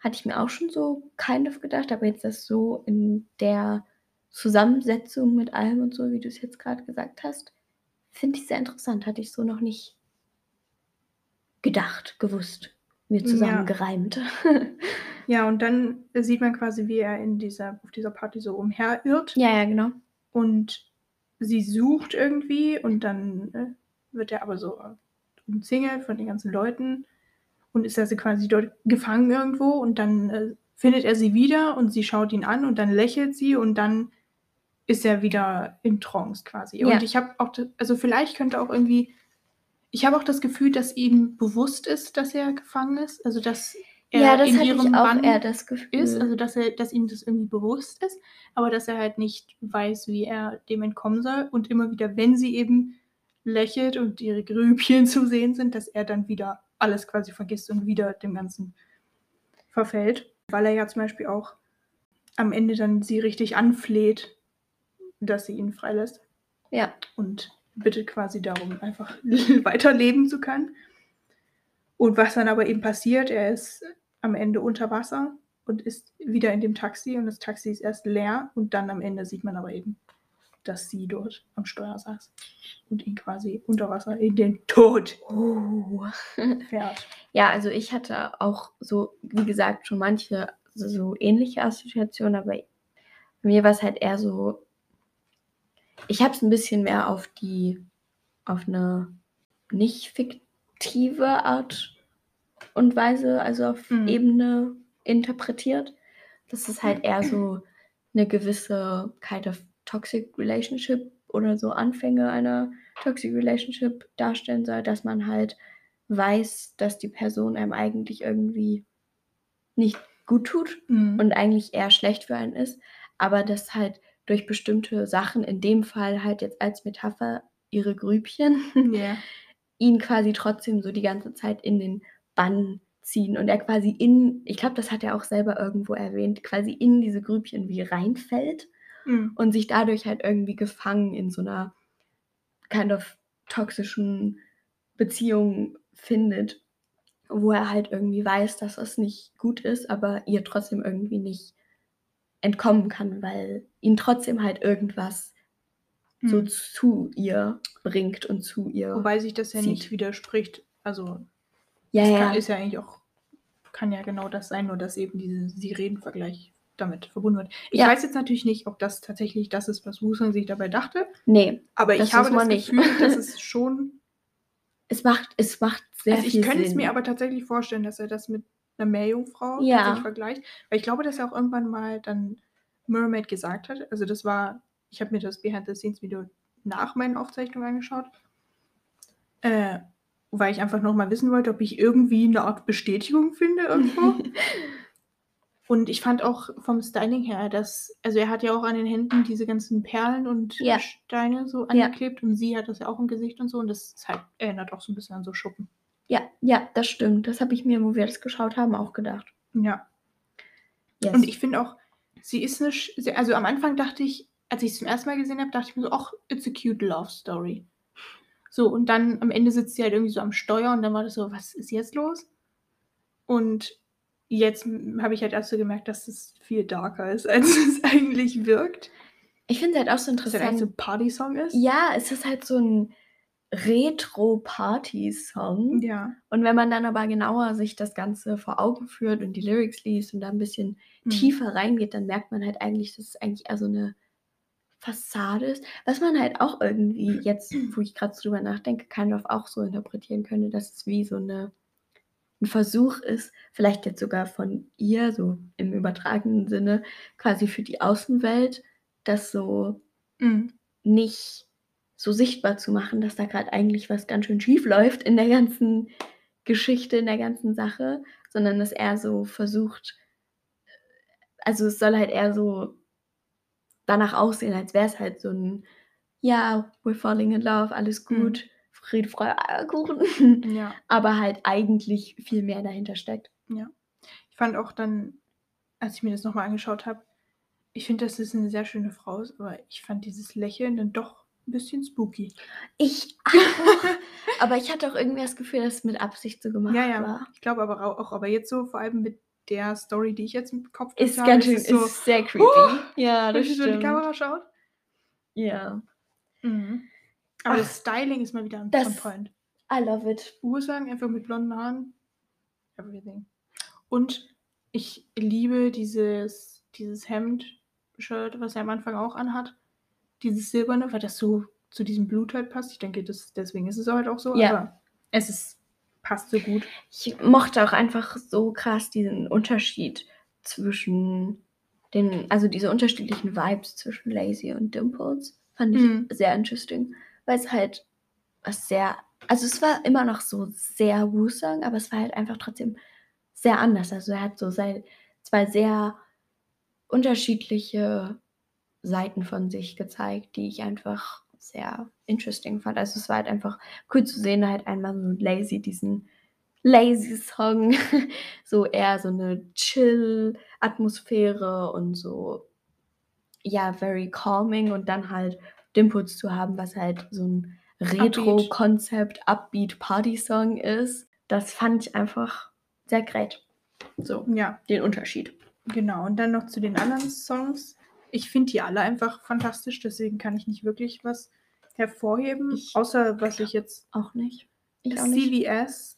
hatte ich mir auch schon so kind of gedacht, aber jetzt das so in der Zusammensetzung mit allem und so, wie du es jetzt gerade gesagt hast, finde ich sehr interessant. Hatte ich so noch nicht gedacht, gewusst, mir Ja. zusammengereimt. Ja, und dann sieht man quasi, wie er in dieser, auf dieser Party so umherirrt ja, ja, genau. und sie sucht irgendwie und dann äh, wird er aber so umzingelt von den ganzen Leuten und ist also quasi dort gefangen irgendwo und dann äh, findet er sie wieder und sie schaut ihn an und dann lächelt sie und dann ist er wieder in Trance quasi. Ja. Und ich habe auch, also vielleicht könnte auch irgendwie, ich habe auch das Gefühl, dass ihm bewusst ist, dass er gefangen ist, also dass er ja, das in hatte ihrem ich auch eher das Gefühl. ist, also dass er, dass ihm das irgendwie bewusst ist, aber dass er halt nicht weiß, wie er dem entkommen soll und immer wieder, wenn sie eben lächelt und ihre Grübchen zu sehen sind, dass er dann wieder alles quasi vergisst und wieder dem Ganzen verfällt, weil er ja zum Beispiel auch am Ende dann sie richtig anfleht, dass sie ihn freilässt. Ja, und bittet quasi darum, einfach weiterleben zu können. Und was dann aber eben passiert, er ist am Ende unter Wasser und ist wieder in dem Taxi und das Taxi ist erst leer und dann am Ende sieht man aber eben, dass sie dort am Steuer saß und ihn quasi unter Wasser in den Tod Oh. fährt. Ja, also ich hatte auch so, wie gesagt, schon manche so, so ähnliche Assoziationen, aber bei mir war es halt eher so, ich habe es ein bisschen mehr auf die, auf eine nicht fiktive Art und Weise, also auf Mhm. Ebene interpretiert. Das ist halt eher so eine gewisse of toxic relationship oder so Anfänge einer toxic relationship darstellen soll, dass man halt weiß, dass die Person einem eigentlich irgendwie nicht gut tut Mhm. und eigentlich eher schlecht für einen ist, aber dass halt durch bestimmte Sachen, in dem Fall halt jetzt als Metapher ihre Grübchen, Ja. ihn quasi trotzdem so die ganze Zeit in den Bann ziehen und er quasi in, ich glaube, das hat er auch selber irgendwo erwähnt, quasi in diese Grübchen wie reinfällt Mhm. und sich dadurch halt irgendwie gefangen in so einer kind of toxischen Beziehung findet, wo er halt irgendwie weiß, dass es nicht gut ist, aber ihr trotzdem irgendwie nicht entkommen kann, weil ihn trotzdem halt irgendwas so Mhm. zu ihr bringt und zu ihr. Wobei sich das ja Zieht. nicht widerspricht. Also ja, ja, kann, ist ja eigentlich auch, kann ja genau das sein, nur dass eben dieser Sirenenvergleich damit verbunden wird. Ich Ja. weiß jetzt natürlich nicht, ob das tatsächlich das ist, was Wusang sich dabei dachte, nee, aber ich habe das nicht. Gefühl, dass es schon es macht, es macht sehr also ich viel könnte es Sinn. mir aber tatsächlich vorstellen, dass er das mit einer Meerjungfrau Ja. vergleicht. Weil ich glaube, dass er auch irgendwann mal dann Mermaid gesagt hat. Also das war, ich habe mir das Behind-the-Scenes-Video nach meinen Aufzeichnungen angeschaut. Äh, weil ich einfach nochmal wissen wollte, ob ich irgendwie eine Art Bestätigung finde irgendwo. Und ich fand auch vom Styling her, dass, also er hat ja auch an den Händen diese ganzen Perlen und Ja. Steine so Ja. angeklebt und sie hat das ja auch im Gesicht und so und das halt, erinnert auch so ein bisschen an so Schuppen. ja, ja, das stimmt. Das habe ich mir, wo wir das geschaut haben, auch gedacht. Ja. Yes. Und ich finde auch, sie ist eine, sch- also am Anfang dachte ich, als ich es zum ersten Mal gesehen habe, dachte ich mir so, ach, it's a cute love story. So, und dann am Ende sitzt sie halt irgendwie so am Steuer und dann war das so, was ist jetzt los? Und jetzt habe ich halt erst so gemerkt, dass es viel darker ist, als es eigentlich wirkt. ich finde es halt auch so Dass es halt so interessant. ein Party-Song ist. Ja, es ist halt so ein Retro-Party-Song. Ja. Und wenn man dann aber genauer sich das Ganze vor Augen führt und die Lyrics liest und da ein bisschen Mhm. tiefer reingeht, dann merkt man halt eigentlich, dass es eigentlich eher so eine Fassade ist. Was man halt auch irgendwie jetzt, wo ich gerade drüber nachdenke, kind of auch so interpretieren könnte, dass es wie so eine, ein Versuch ist, vielleicht jetzt sogar von ihr, so im übertragenen Sinne, quasi für die Außenwelt, das so Mhm. nicht so sichtbar zu machen, dass da gerade eigentlich was ganz schön schief läuft in der ganzen Geschichte, in der ganzen Sache, sondern dass er so versucht, also es soll halt eher so danach aussehen, als wäre es halt so ein, ja, we're falling in love, alles Mhm. gut, Friede, Freude, Eierkuchen, Ja. aber halt eigentlich viel mehr dahinter steckt. Ich fand auch dann, als ich mir das nochmal angeschaut habe, ich finde, dass es eine sehr schöne Frau ist, aber ich fand dieses Lächeln dann doch ein bisschen spooky. Ich auch, aber ich hatte auch irgendwie das Gefühl, dass es mit Absicht so gemacht Ja, ja. war. Ich glaube aber auch, aber jetzt so, vor allem mit der Story, die ich jetzt im Kopf Ist habe, ganz schön, es so, ist sehr creepy. Oh, ja, wenn das sie so in die stimmt. Kamera schaut. Ja. Aber Ach. das Styling ist mal wieder ein Das- point. I love it. Ursagen einfach mit blonden Haaren. Everything. Und ich liebe dieses, dieses Hemd-Shirt, was er am Anfang auch anhat. Dieses silberne, weil das so zu diesem Blut halt passt. Ich denke, das, deswegen ist es halt auch so. Ja. Aber es ist, passt so gut. Ich mochte auch einfach so krass diesen Unterschied zwischen den, also diese unterschiedlichen Vibes zwischen Lazy und Dimples. Fand ich Mhm. sehr interesting, weil es halt was sehr, also es war immer noch so sehr Wu-Song, aber es war halt einfach trotzdem sehr anders. Also er hat so sein, zwei sehr unterschiedliche Seiten von sich gezeigt, die ich einfach sehr interesting fand. Also es war halt einfach cool zu sehen, halt einmal so Lazy diesen lazy Song, so eher so eine Chill-Atmosphäre und so, ja, very calming und dann halt Dimples zu haben, was halt so ein Retro-Konzept, Upbeat Party-Song ist. das fand ich einfach sehr great. So, Ja, den Unterschied. genau. Und dann noch zu den anderen Songs. Ich finde die alle einfach fantastisch, deswegen kann ich nicht wirklich was hervorheben. Ich- außer was ich jetzt. Auch nicht. Ich auch nicht. CVS.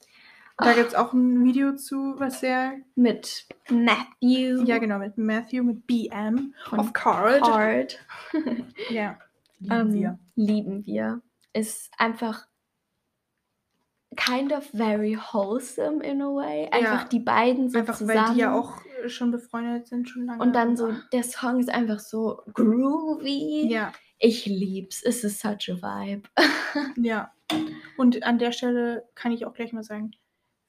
Da gibt es auch ein Video zu, was sehr. Mit Matthew Ja, genau, mit Matthew, mit BM. von Of Card. Card. Ja. Lieben Ähm, wir. Lieben wir. Ist einfach kind of very wholesome in a way. Einfach Ja. die beiden so Einfach zusammen. weil die ja auch schon befreundet sind, schon lange. Und dann so, der Song ist einfach so groovy. Ja, Ich lieb's. Es ist such a vibe. ja. Und an der Stelle kann ich auch gleich mal sagen,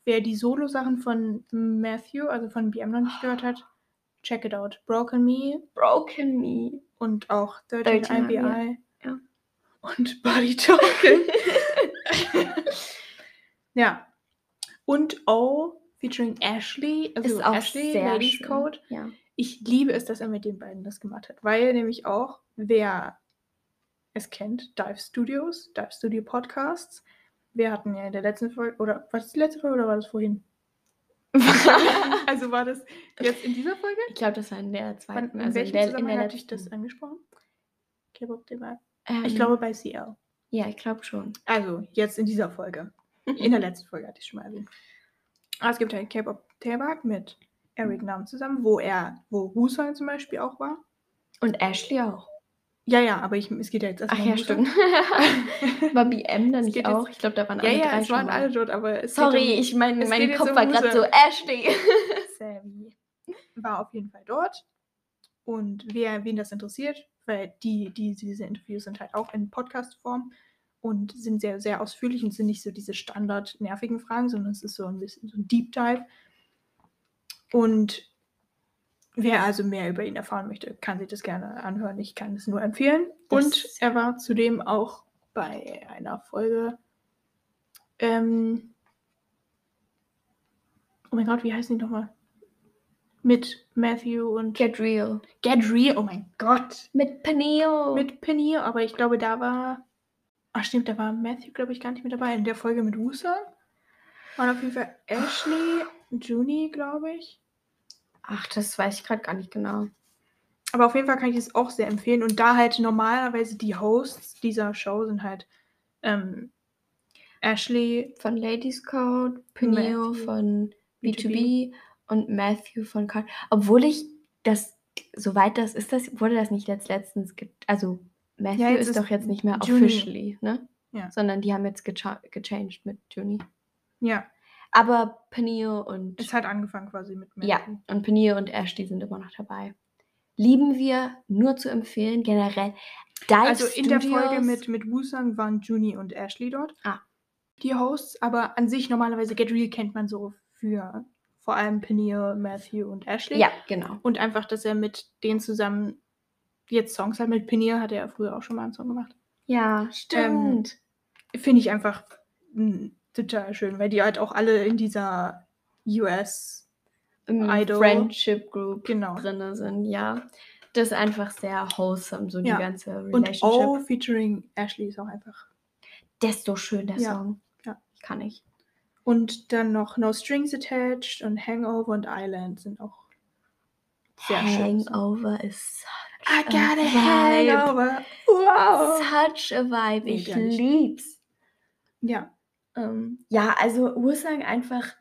wer die Solo-Sachen von Matthew, also von BM noch nicht gehört hat, check it out. Broken Me Broken Me. Und auch 13 13 IBI. ja. Und Body Talking. ja. Und O featuring Ashley, also ist auch Ashley, sehr Ladies schön. Code. Ja. Ich liebe es, dass er mit den beiden das gemacht hat, weil nämlich auch, wer es kennt, Dive Studios, Dive Studio Podcasts, wir hatten ja in der letzten Folge, oder war das die letzte Folge oder war das vorhin? also war das jetzt in dieser Folge? ich glaube, das war in der Wann, zweiten. in also in welchem der, in Zusammenhang der hatte ich das angesprochen? K-Pop-Thema. Ähm, Ich glaube bei CL. Ja, ich glaube schon. Also, jetzt in dieser Folge. In der letzten Folge hatte ich schon mal erwähnt. Aber es gibt halt K-Pop Taebak mit Eric Nam zusammen, wo er, wo Wusang zum Beispiel auch war. Und Ashley auch. Ja, ja, aber ich, es geht ja jetzt Ach erstmal ja, um stimmt. Wusang. War BM dann Es nicht jetzt- auch? Ich glaube, da waren ja, alle ja, drei es schon waren alle dort, aber es Sorry, geht ich mein, es mein Kopf um war gerade so Ashley. um Sammy. War auf jeden Fall dort. Und wer, wen das interessiert, weil die, die, diese Interviews sind halt auch in Podcast-Form und sind sehr, sehr ausführlich und sind nicht so diese standard nervigen Fragen, sondern es ist so ein bisschen so ein Deep Dive. Und wer also mehr über ihn erfahren möchte, kann sich das gerne anhören. Ich kann es nur empfehlen. Das- und er war zudem auch bei einer Folge. Ähm, oh mein Gott, wie heißen die nochmal? Mit Matthew und Get real. Get Real. Oh mein Gott. Mit Peniel. Mit Penny, aber ich glaube, da war. Ach, stimmt, da war Matthew, glaube ich, gar nicht mit dabei. In der Folge mit Wusa waren auf jeden Fall Ashley, Juni, glaube ich. Ach, das weiß ich gerade gar nicht genau. Aber auf jeden Fall kann ich es auch sehr empfehlen. Und da halt normalerweise die Hosts dieser Show sind halt ähm, Ashley, Von Ladies Code, Matthew. von B2B, B2B. und Matthew von Card. Obwohl ich das, soweit das ist, das wurde das nicht letzt, letztens, also Matthew jetzt ist, ist doch jetzt nicht mehr Juni. officially, ne? Ja. Sondern die haben jetzt gecha gechanged mit Juni. ja, Aber Peniel und es hat angefangen quasi mit Matthew. Ja, und Peniel und Ashley sind immer noch dabei. Lieben wir, nur zu empfehlen, generell. Dive Also in der Folge Studios- mit, mit Wusang waren Juni und Ashley dort. Ah. Die Hosts, aber an sich normalerweise Get Real kennt man so für vor allem Peniel, Matthew und Ashley. Ja, genau. Und einfach, dass er mit denen zusammen jetzt Songs hat. Mit Peniel hat er ja früher auch schon mal einen Song gemacht. Ja, stimmt. Finde ich einfach mm, total schön, weil die halt auch alle in dieser US, Idol. Friendship Group genau. drinne sind, ja. Das ist einfach sehr wholesome, so Ja. die ganze Und Relationship. O featuring Ashley ist auch einfach. Desto schön, der Ja, Song. ja. Kann ich. Und dann noch No Strings Attached und Hangover und Island sind auch sehr schön. Hangover ist I such got a vibe. hangover. Wow. Such a vibe. Ich nicht. lieb's. Ja, Ähm, ja, also Ursang einfach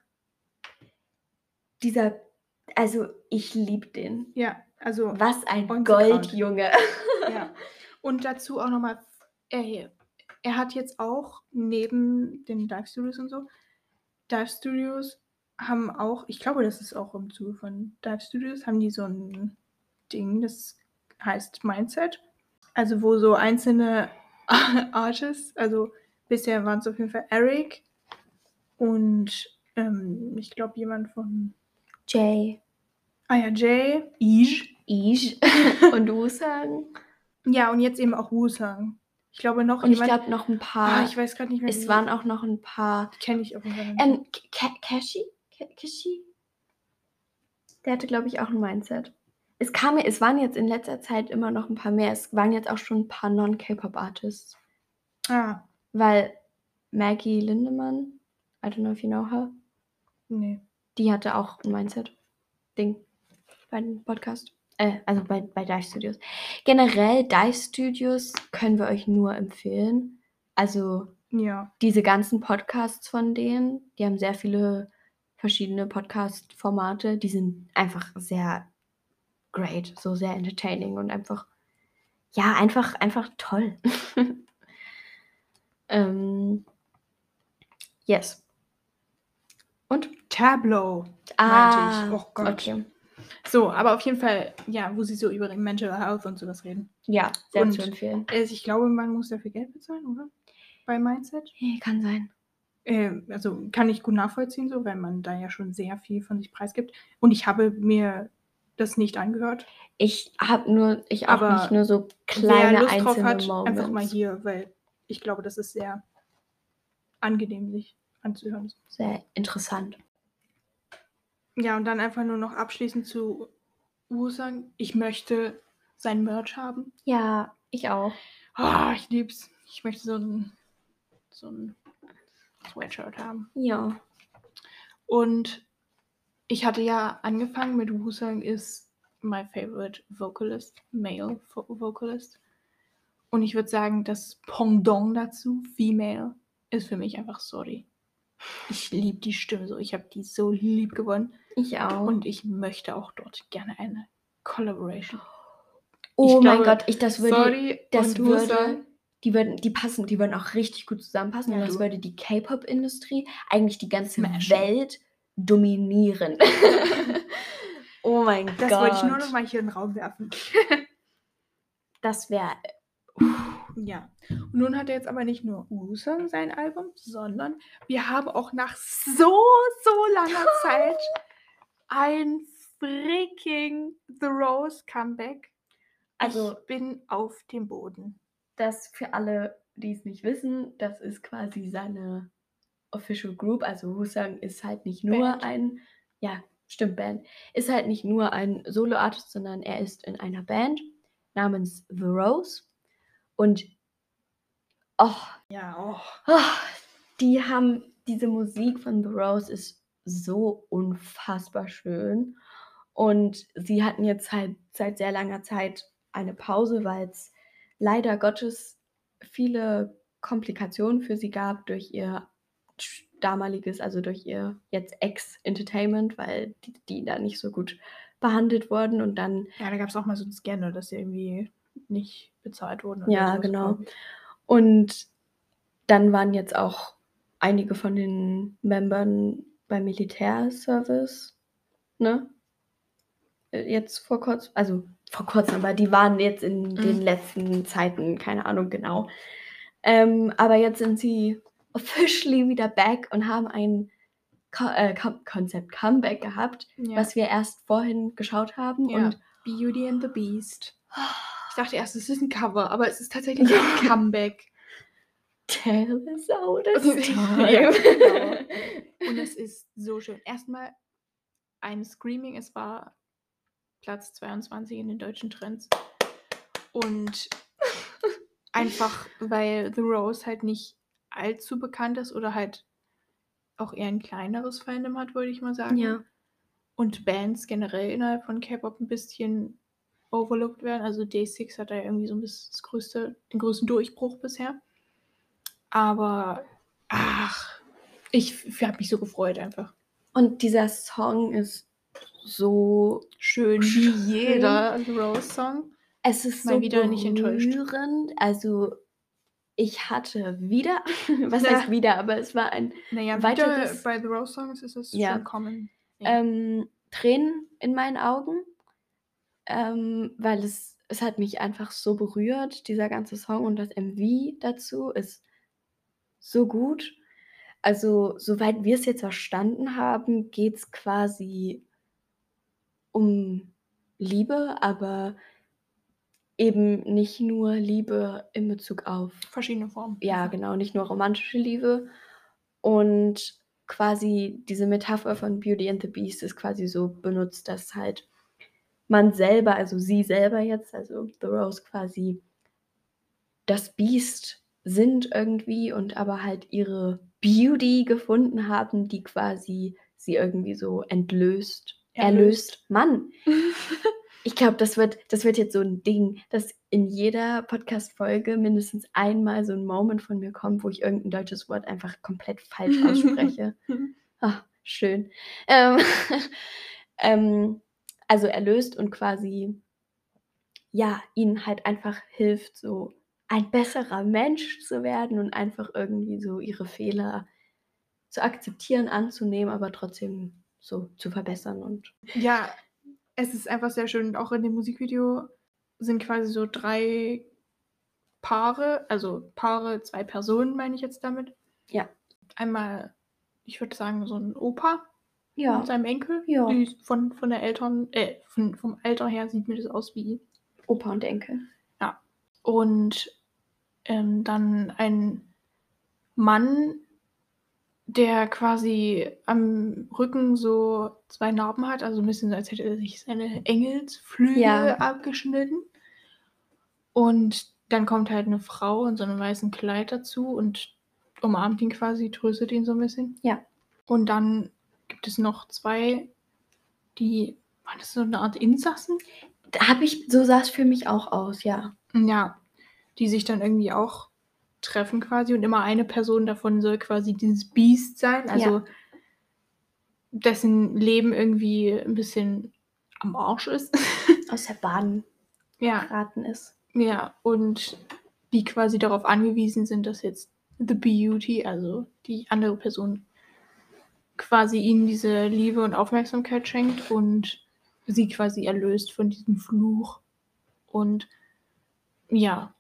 dieser, also ich lieb den. ja, also Was ein. Goldjunge. ja. Und dazu auch nochmal, er, er hat jetzt auch neben den Dive Studios und so, Dive Studios haben auch, ich glaube, das ist auch im Zuge von Dive Studios, haben die so ein Ding, das heißt Mindset. Also wo so einzelne Artists, also bisher waren es auf jeden Fall Eric und ähm, ich glaube jemand von Jay, Ah ja, Jay, Ij. Ish und Ursang. Ja, und jetzt eben auch Wusang. Ich glaube noch Und ich jemand. glaube noch ein paar. ah, ich weiß gerade nicht mehr. es waren auch noch ein paar. Kenne ich auf jeden Fall. nicht. Ähm, Ka- Kashi? Ka- Kashi? Der hatte, glaube ich, auch ein Mindset. Es kam es waren jetzt in letzter Zeit immer noch ein paar mehr. Es waren jetzt auch schon ein paar Non-K-Pop-Artists. ah, Weil Maggie Lindemann I don't know if you know her. Nee. Die hatte auch ein Mindset-Ding bei dem Podcast. Äh, also bei, bei Dice Studios. Generell, Dice Studios können wir euch nur empfehlen. Also Ja. diese ganzen Podcasts von denen, die haben sehr viele verschiedene Podcast-Formate, die sind einfach sehr great, so sehr entertaining und einfach, ja, einfach, einfach toll. ähm, yes. Und? Tableau. Ah, ich. Oh Gott. okay. So, aber auf jeden Fall, ja, wo sie so über Mental Health und sowas reden. Ja, sehr Und- zu empfehlen. Also ich glaube, man muss dafür Geld bezahlen, oder? Bei Mindset. Nee, kann sein. Ähm, also kann ich gut nachvollziehen, so, weil man da ja schon sehr viel von sich preisgibt. Und ich habe mir das nicht angehört. Ich habe nur, ich auch Aber nicht nur so kleine Wer Lust einzelne drauf hat, Moments. einfach mal hier, weil ich glaube, das ist sehr angenehm, sich anzuhören. Sehr interessant. Ja, und dann einfach nur noch abschließend zu Wu sagen, ich möchte sein Merch haben. Ja, ich auch. Ah, ich lieb's. Ich möchte so ein, so ein Sweatshirt haben. Ja. Und ich hatte ja angefangen mit Wu-Sang is my favorite vocalist, male vo vocalist. Und ich würde sagen, das Pendant dazu, female, ist für mich einfach Sorry. Ich liebe die Stimme so. Ich habe die so lieb gewonnen. Ich auch. Und ich möchte auch dort gerne eine Collaboration. oh ich mein glaube, Gott, ich das würde, Sorry, das und würde, Wu-Sang, die würden, die passen, die würden auch richtig gut zusammenpassen Ja, und das du. würde die K-Pop-Industrie, eigentlich die ganze Smashen. Welt dominieren. oh mein Das Gott. wollte ich nur noch mal hier in den Raum werfen. Das wäre, Ja. Und nun hat er jetzt aber nicht nur Wu-Sang sein Album, sondern wir haben auch nach so, so langer Zeit ein freaking The Rose Comeback. also ich bin auf dem Boden. das für alle, die es nicht wissen, das ist quasi seine Official Group. Also Husang ist halt nicht nur Band. ein, ja, stimmt, Band, ist halt nicht nur ein Solo-Artist, sondern er ist in einer Band namens The Rose. Und oh, Ja, oh. oh, die haben, diese Musik von The Rose ist so unfassbar schön. Und sie hatten jetzt halt seit sehr langer Zeit eine Pause, weil es leider Gottes viele Komplikationen für sie gab durch ihr damaliges, also durch ihr jetzt Ex-Entertainment, weil die, die da nicht so gut behandelt wurden und dann Ja, da gab es auch mal so ein Scandal, dass sie irgendwie nicht bezahlt wurden. Ja, sowas, genau. Und dann waren jetzt auch einige von den Membern beim Militärservice, ne? Äh, Jetzt vor kurzem, also vor kurzem, aber die waren jetzt in den Mhm. letzten Zeiten, keine Ahnung genau. Ähm, aber jetzt sind sie officially wieder back und haben ein Co äh, Com Concept Comeback gehabt, Ja. was wir erst vorhin geschaut haben. Ja. Und Beauty and the Beast. Ich dachte erst, es ist ein Cover, aber es ist tatsächlich ein Comeback. Tell us the Also, ja, genau. Und es ist so schön. Erstmal ein Screaming, es war Platz 22 in den deutschen Trends. Und einfach, weil The Rose halt nicht allzu bekannt ist oder halt auch eher ein kleineres Fandom hat, würde ich mal sagen. Ja. Und Bands generell innerhalb von K-Pop ein bisschen overlooked werden. Also Day6 hat da ja irgendwie so ein bisschen das größte, den größten Durchbruch bisher. Aber ach, ich habe mich so gefreut einfach. Und dieser Song ist so. Schön Schön. wie jeder The Rose Song. Es ist Mal so wieder nicht enttäuscht. berührend. Also, ich hatte wieder. Was Ja. heißt wieder? Aber es war ein. Naja, Weiteres- bei The Rose Songs ist es Ja. schon common. Ja. Ähm, Tränen in meinen Augen. Ähm, weil es, es hat mich einfach so berührt, dieser ganze Song und das MV dazu ist so gut. Also, soweit wir es jetzt verstanden haben, geht es quasi um Liebe, aber eben nicht nur Liebe in Bezug auf Verschiedene Formen. ja, genau, nicht nur romantische Liebe. Und quasi diese Metapher von Beauty and the Beast ist quasi so benutzt, dass halt man selber, also sie selber jetzt, also The Rose quasi das Biest sind irgendwie und aber halt ihre Beauty gefunden haben, die quasi sie irgendwie so entlöst. Erlöst. Erlöst. Mann. Ich glaube, das wird, das wird jetzt so ein Ding, dass in jeder Podcast-Folge mindestens einmal so ein Moment von mir kommt, wo ich irgendein deutsches Wort einfach komplett falsch ausspreche. Ah, schön. Ähm, ähm, also erlöst und quasi, ja, ihnen halt einfach hilft, so ein besserer Mensch zu werden und einfach irgendwie so ihre Fehler zu akzeptieren, anzunehmen, aber trotzdem so zu verbessern und Ja, es ist einfach sehr schön. Auch in dem Musikvideo sind quasi so drei Paare, also Paare, zwei Personen meine ich jetzt damit. Ja. Einmal, ich würde sagen, so ein Opa ja, mit seinem Enkel. Ja. Die von, von der Eltern, äh, von, vom Alter her sieht mir das aus wie. Opa und Enkel. Und ähm, dann ein Mann, der quasi am Rücken so zwei Narben hat, also ein bisschen so, als hätte er sich seine Engelsflügel Ja. abgeschnitten. Und dann kommt halt eine Frau in so einem weißen Kleid dazu und umarmt ihn quasi, tröstet ihn so ein bisschen. Ja. Und dann gibt es noch zwei, die, waren das so eine Art Insassen? Da habe ich, so sah es für mich auch aus, ja. Ja, die sich dann irgendwie auch treffen quasi und immer eine Person davon soll quasi dieses Biest sein, also Ja. dessen Leben irgendwie ein bisschen am Arsch ist. Aus der Bahn ja, geraten ist. ja, und die quasi darauf angewiesen sind, dass jetzt The Beauty, also die andere Person, quasi ihnen diese Liebe und Aufmerksamkeit schenkt und sie quasi erlöst von diesem Fluch. Und ja,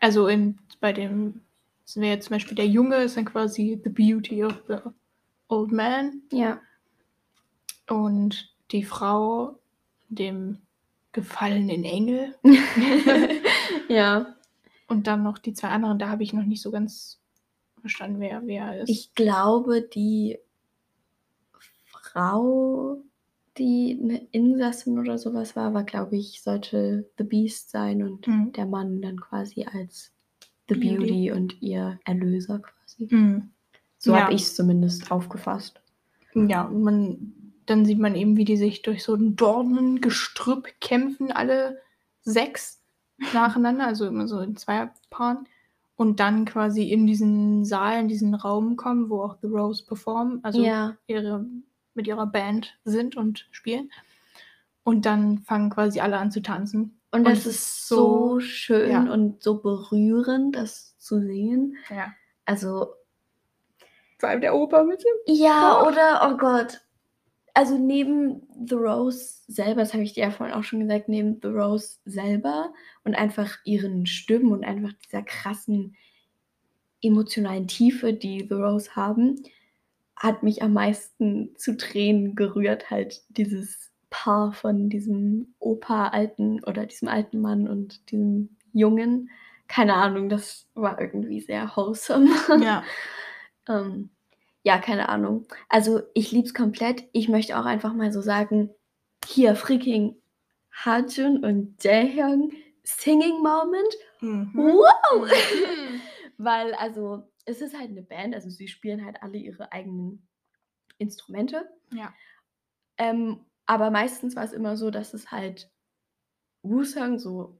also in, bei dem, das wäre jetzt zum Beispiel der Junge, ist dann quasi The Beauty of the Old Man. Ja. Und die Frau, dem gefallenen Engel. ja. Und dann noch die zwei anderen, da habe ich noch nicht so ganz verstanden, wer wer ist. Ich glaube, die Frau, die eine Insassin oder sowas war, war, glaube ich, sollte The Beast sein und Mhm. der Mann dann quasi als The Beauty. Beauty, und ihr Erlöser quasi. Mhm. So Ja. habe ich es zumindest aufgefasst. Ja, und man, dann sieht man eben, wie die sich durch so ein Dornengestrüpp kämpfen, alle sechs nacheinander, also immer so in Zweierpaaren. Und dann quasi in diesen Saal, in diesen Raum kommen, wo auch The Rose performen, also ja, ihre, mit ihrer Band sind und spielen. Und dann fangen quasi alle an zu tanzen. und Und das ist so schön ja. und so berührend, das zu sehen. Ja. Also Vor allem der Opa mit dem. Ja, Oh. oder, oh Gott. Also neben The Rose selber, das habe ich dir ja vorhin auch schon gesagt, neben The Rose selber und einfach ihren Stimmen und einfach dieser krassen emotionalen Tiefe, die The Rose haben, hat mich am meisten zu Tränen gerührt, halt dieses Paar von diesem Opa alten oder diesem alten Mann und diesem Jungen. Keine Ahnung, das war irgendwie sehr wholesome. Ja. Ähm, ja, keine Ahnung. Also ich lieb's komplett. Ich möchte auch einfach mal so sagen, hier freaking Hajun und Jaehyung Singing Moment. Mhm. Wow! Mhm. Weil also es ist halt eine Band, also sie spielen halt alle ihre eigenen Instrumente. Ja. Ähm, aber meistens war es immer so, dass es halt Woo-Sung so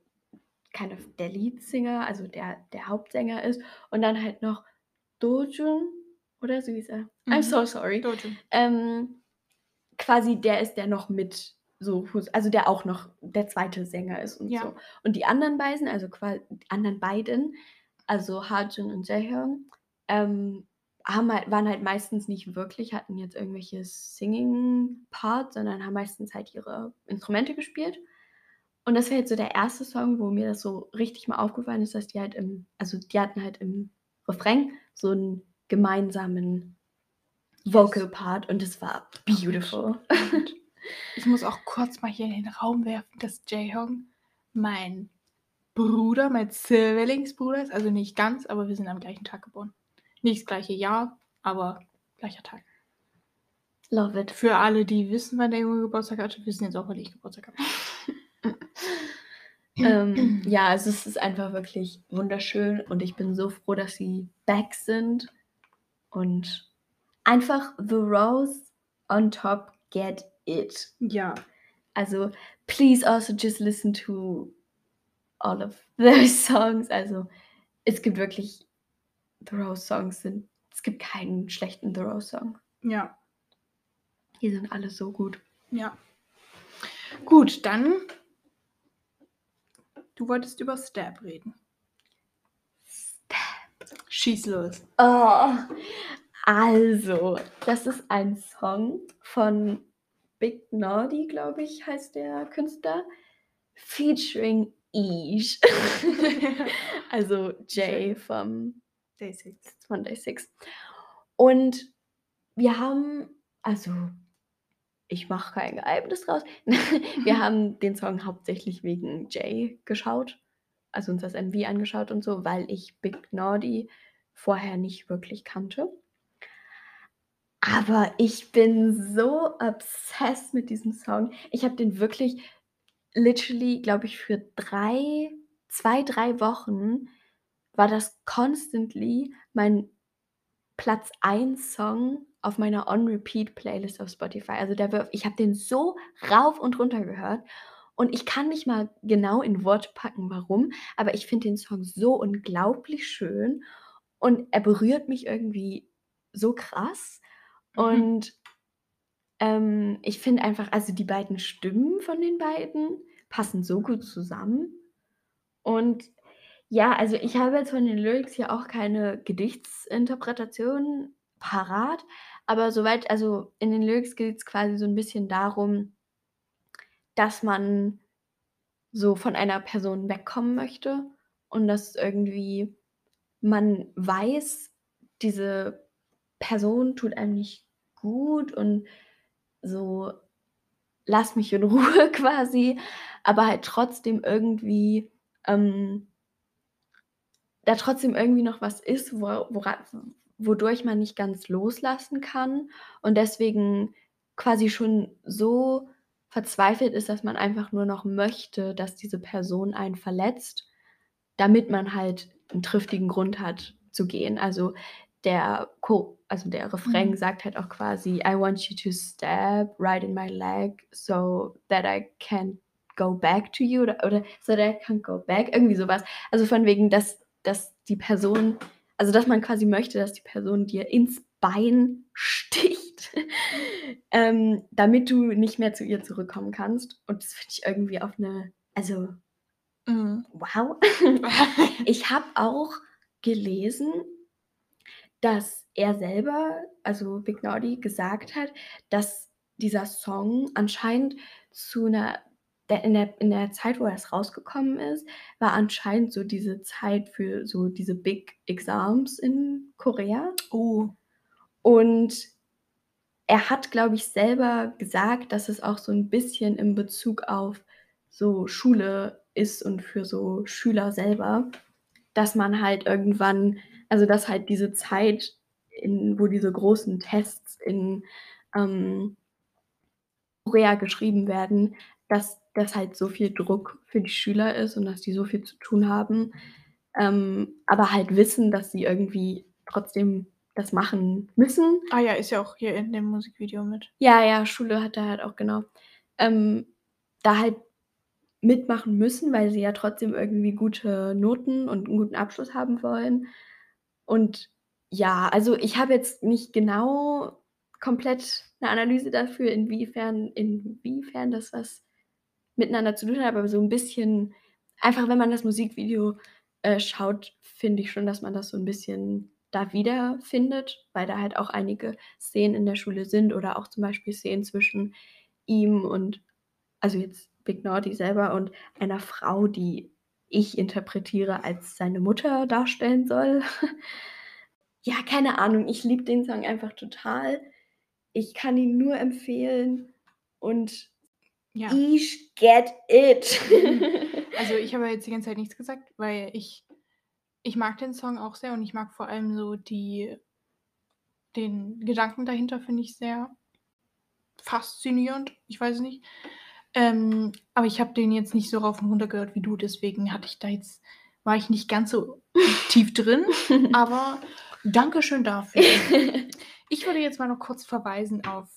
kind of der Leadsinger, also der, der Hauptsänger ist und dann halt noch Dojun oder so hieß er. I'm Mhm. so sorry. Dojo. Ähm, quasi der ist, der noch mit so, also der auch noch der zweite Sänger ist und Ja. so. Und die anderen beiden, also quasi die anderen beiden, also Hajun und Jaehyung, ähm, haben halt, waren halt meistens nicht wirklich, hatten jetzt irgendwelche Singing-Parts, sondern haben meistens halt ihre Instrumente gespielt. Und das wäre jetzt so der erste Song, wo mir das so richtig mal aufgefallen ist, dass die halt im, also die hatten halt im Refrain so einen gemeinsamen Vocal Part und es war beautiful. Und ich muss auch kurz mal hier in den Raum werfen, dass Jaehyung mein Bruder, mein Zwillingsbruder ist. Also nicht ganz, aber wir sind am gleichen Tag geboren. Nicht das gleiche Jahr, aber gleicher Tag. Love it. Für alle, die wissen, wann der Junge Geburtstag hatte, wissen jetzt auch, wann ich Geburtstag habe. ähm, ja, also es ist einfach wirklich wunderschön und ich bin so froh, dass sie back sind Und einfach The Rose on top, get it. Ja. Also, please also just listen to all of those songs. Also, es gibt wirklich The Rose Songs sind, es gibt keinen schlechten The Rose Song. Ja. Die sind alle so gut. Ja. Gut, dann. Du wolltest über Stab reden. Schieß los. Oh, also, das ist ein Song von Big Naughty, glaube ich, heißt der Künstler, featuring Ish. also Jay vom Day 6. von Day 6. Und wir haben, also ich mache kein Geheimnis draus, wir haben den Song hauptsächlich wegen Jay geschaut, also uns das MV angeschaut und so, weil ich Big Naughty vorher nicht wirklich kannte. Aber ich bin so obsessed mit diesem Song. Ich habe den wirklich literally, glaube ich, für drei, zwei, drei Wochen war das constantly mein Platz 1 Song auf meiner On-Repeat-Playlist auf Spotify. Also der ich habe den so rauf und runter gehört und ich kann nicht mal genau in Worte packen, warum, aber ich finde den Song so unglaublich schön und er berührt mich irgendwie so krass. Mhm. Und ähm, ich finde einfach, also die beiden Stimmen von den beiden passen so gut zusammen. Und ja, also ich habe jetzt von den Lyrics ja auch keine Gedichtsinterpretation parat, aber soweit, also in den Lyrics geht es quasi so ein bisschen darum, dass man so von einer Person wegkommen möchte und dass irgendwie man weiß, diese Person tut einem nicht gut und so lass mich in Ruhe quasi, aber halt trotzdem irgendwie ähm, da trotzdem irgendwie noch was ist, wo, wora, wodurch man nicht ganz loslassen kann und deswegen quasi schon so verzweifelt ist, dass man einfach nur noch möchte, dass diese Person einen verletzt, damit man halt einen triftigen Grund hat zu gehen. Also der Co also der Refrain Mhm. sagt halt auch quasi I want you to stab right in my leg so that I can go back to you oder, oder so that I can go back, irgendwie sowas. Also von wegen, dass, dass die Person, also dass man quasi möchte, dass die Person dir ins Bein sticht, ähm, damit du nicht mehr zu ihr zurückkommen kannst. Und das finde ich irgendwie auf eine, also Mhm. wow. Ich habe auch gelesen, dass er selber, also Big Naughty, gesagt hat, dass dieser Song anscheinend zu einer, der, in, der, in der Zeit, wo es rausgekommen ist, war anscheinend so diese Zeit für so diese Big Exams in Korea. oh. Und er hat, glaube ich, selber gesagt, dass es auch so ein bisschen in Bezug auf so Schule ist und für so Schüler selber, dass man halt irgendwann, also dass halt diese Zeit, in, wo diese großen Tests in ähm, Korea geschrieben werden, dass das halt so viel Druck für die Schüler ist und dass die so viel zu tun haben, ähm, aber halt wissen, dass sie irgendwie trotzdem das machen müssen. Ah ja, ist ja auch hier in dem Musikvideo mit. Ja, ja, Schule hat da halt auch genau. Ähm, da halt mitmachen müssen, weil sie ja trotzdem irgendwie gute Noten und einen guten Abschluss haben wollen. Und ja, also ich habe jetzt nicht genau komplett eine Analyse dafür, inwiefern, inwiefern das was miteinander zu tun hat, aber so ein bisschen, einfach wenn man das Musikvideo äh, schaut, finde ich schon, dass man das so ein bisschen da wiederfindet, weil da halt auch einige Szenen in der Schule sind oder auch zum Beispiel Szenen zwischen ihm und, also jetzt Big Naughty selber und einer Frau, die ich interpretiere als seine Mutter darstellen soll. ja, keine Ahnung, ich liebe den Song einfach total. Ich kann ihn nur empfehlen und Ja. ich get it. Also ich habe jetzt die ganze Zeit nichts gesagt, weil ich, ich mag den Song auch sehr und ich mag vor allem so die, den Gedanken dahinter finde ich sehr faszinierend. Ich weiß es nicht. Ähm, aber ich habe den jetzt nicht so rauf und runter gehört wie du, deswegen hatte ich da jetzt, war ich nicht ganz so tief drin. Aber Dankeschön dafür. Ich würde jetzt mal noch kurz verweisen auf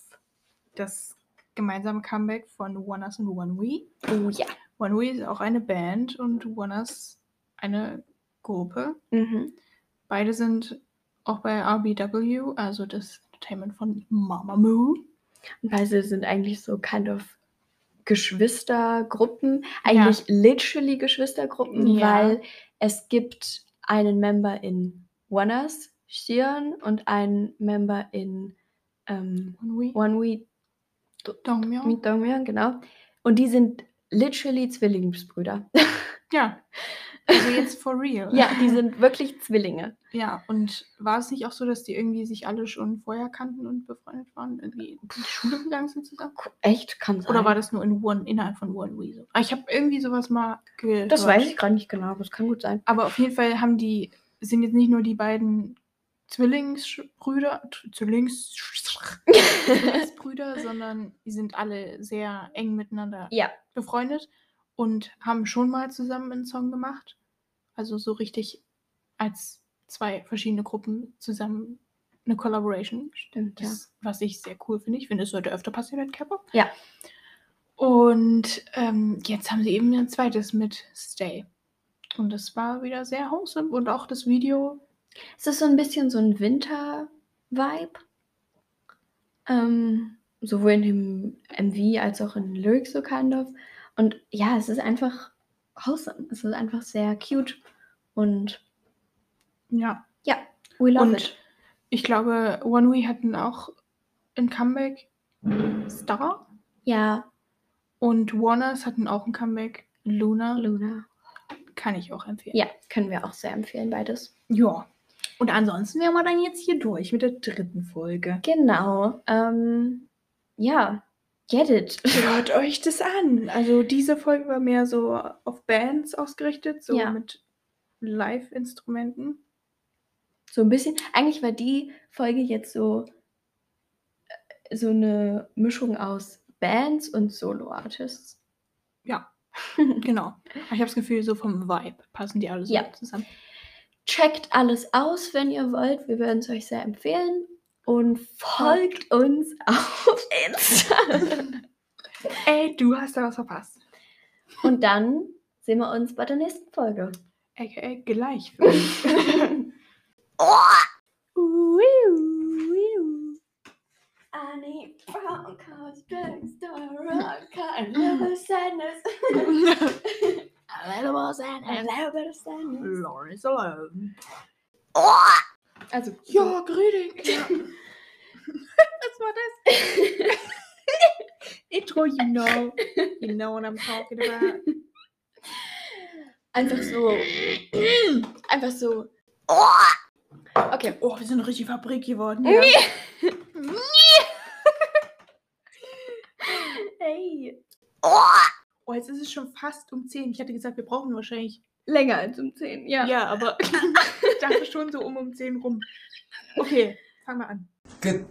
das gemeinsame Comeback von Oneus und One We. oh ja. One We ist auch eine Band und Oneus eine Gruppe. Mhm. Beide sind auch bei RBW, also das Entertainment von Mamamoo. Und beide sind eigentlich so kind of Geschwistergruppen. Eigentlich literally Geschwistergruppen, Ja. weil es gibt einen Member in Oneus, Xion, und einen Member in ähm, One We. One We Dongmyeon. Dongmyeon, genau. Und die sind literally Zwillingsbrüder. Ja. Also jetzt for real. ja, die sind wirklich Zwillinge. Ja, und war es nicht auch so, dass die irgendwie sich alle schon vorher kannten und befreundet waren? Irgendwie in die Schule gegangen sind zusammen? Echt, kann sein. Oder war das nur in One, innerhalb von One We so? Ah, Ich habe irgendwie sowas mal gehört. Das weiß ich gerade nicht genau, aber es kann gut sein. Aber auf jeden Fall haben die, sind jetzt nicht nur die beiden Zwillingsbrüder, Zwillings Zwillingsbrüder, sondern die sind alle sehr eng miteinander Ja, befreundet und haben schon mal zusammen einen Song gemacht. Also so richtig als zwei verschiedene Gruppen zusammen eine Collaboration. stimmt, ja. Das, was ich sehr cool finde. Ich finde, es sollte öfter passieren mit K-Pop. Ja. Und ähm, jetzt haben sie eben ein zweites mit Stay. Und das war wieder sehr wholesome. Und auch das Video. Es ist so ein bisschen so ein Winter-Vibe. Ähm, sowohl in dem MV als auch in Lyrics so kind of. Und ja, es ist einfach wholesome. Es ist einfach sehr cute. Und Ja. ja, we love Und it. ich glaube, One We hatten auch ein Comeback Star. Ja, Und Warners hatten auch ein Comeback Luna. Luna. Kann ich auch empfehlen. Ja, können wir auch sehr empfehlen, beides. Ja. Und ansonsten wären wir dann jetzt hier durch mit der dritten Folge. Genau. Ähm, ja, get it. Hört euch das an. Also diese Folge war mehr so auf Bands ausgerichtet, so Ja. mit Live-Instrumenten. So ein bisschen. Eigentlich war die Folge jetzt so, äh, so eine Mischung aus Bands und Solo-Artists. Ja, genau. Ich habe das Gefühl, so vom Vibe passen die alle so Ja. zusammen. Checkt alles aus, wenn ihr wollt. Wir würden es euch sehr empfehlen. Und folgt uns auf Insta. Ey, du hast da was verpasst. Und dann sehen wir uns bei der nächsten Folge. AKA gleich. für uns. I need brown cars, drugstore, rock car, little sadness. A little bit of sadness. Lawrence alone. Also, Ja, Grüding. Ja. Was war das? Intro, you know. You know what I'm talking about. einfach so. Einfach so. Okay. Oh, wir sind eine richtige Fabrik geworden. Nee. Ja. Hey. Oh, jetzt ist es schon fast um 10. Ich hatte gesagt, wir brauchen wahrscheinlich. Länger als um 10, ja. Ja, aber ich dachte schon so um um 10 rum. Okay, fang mal an. Good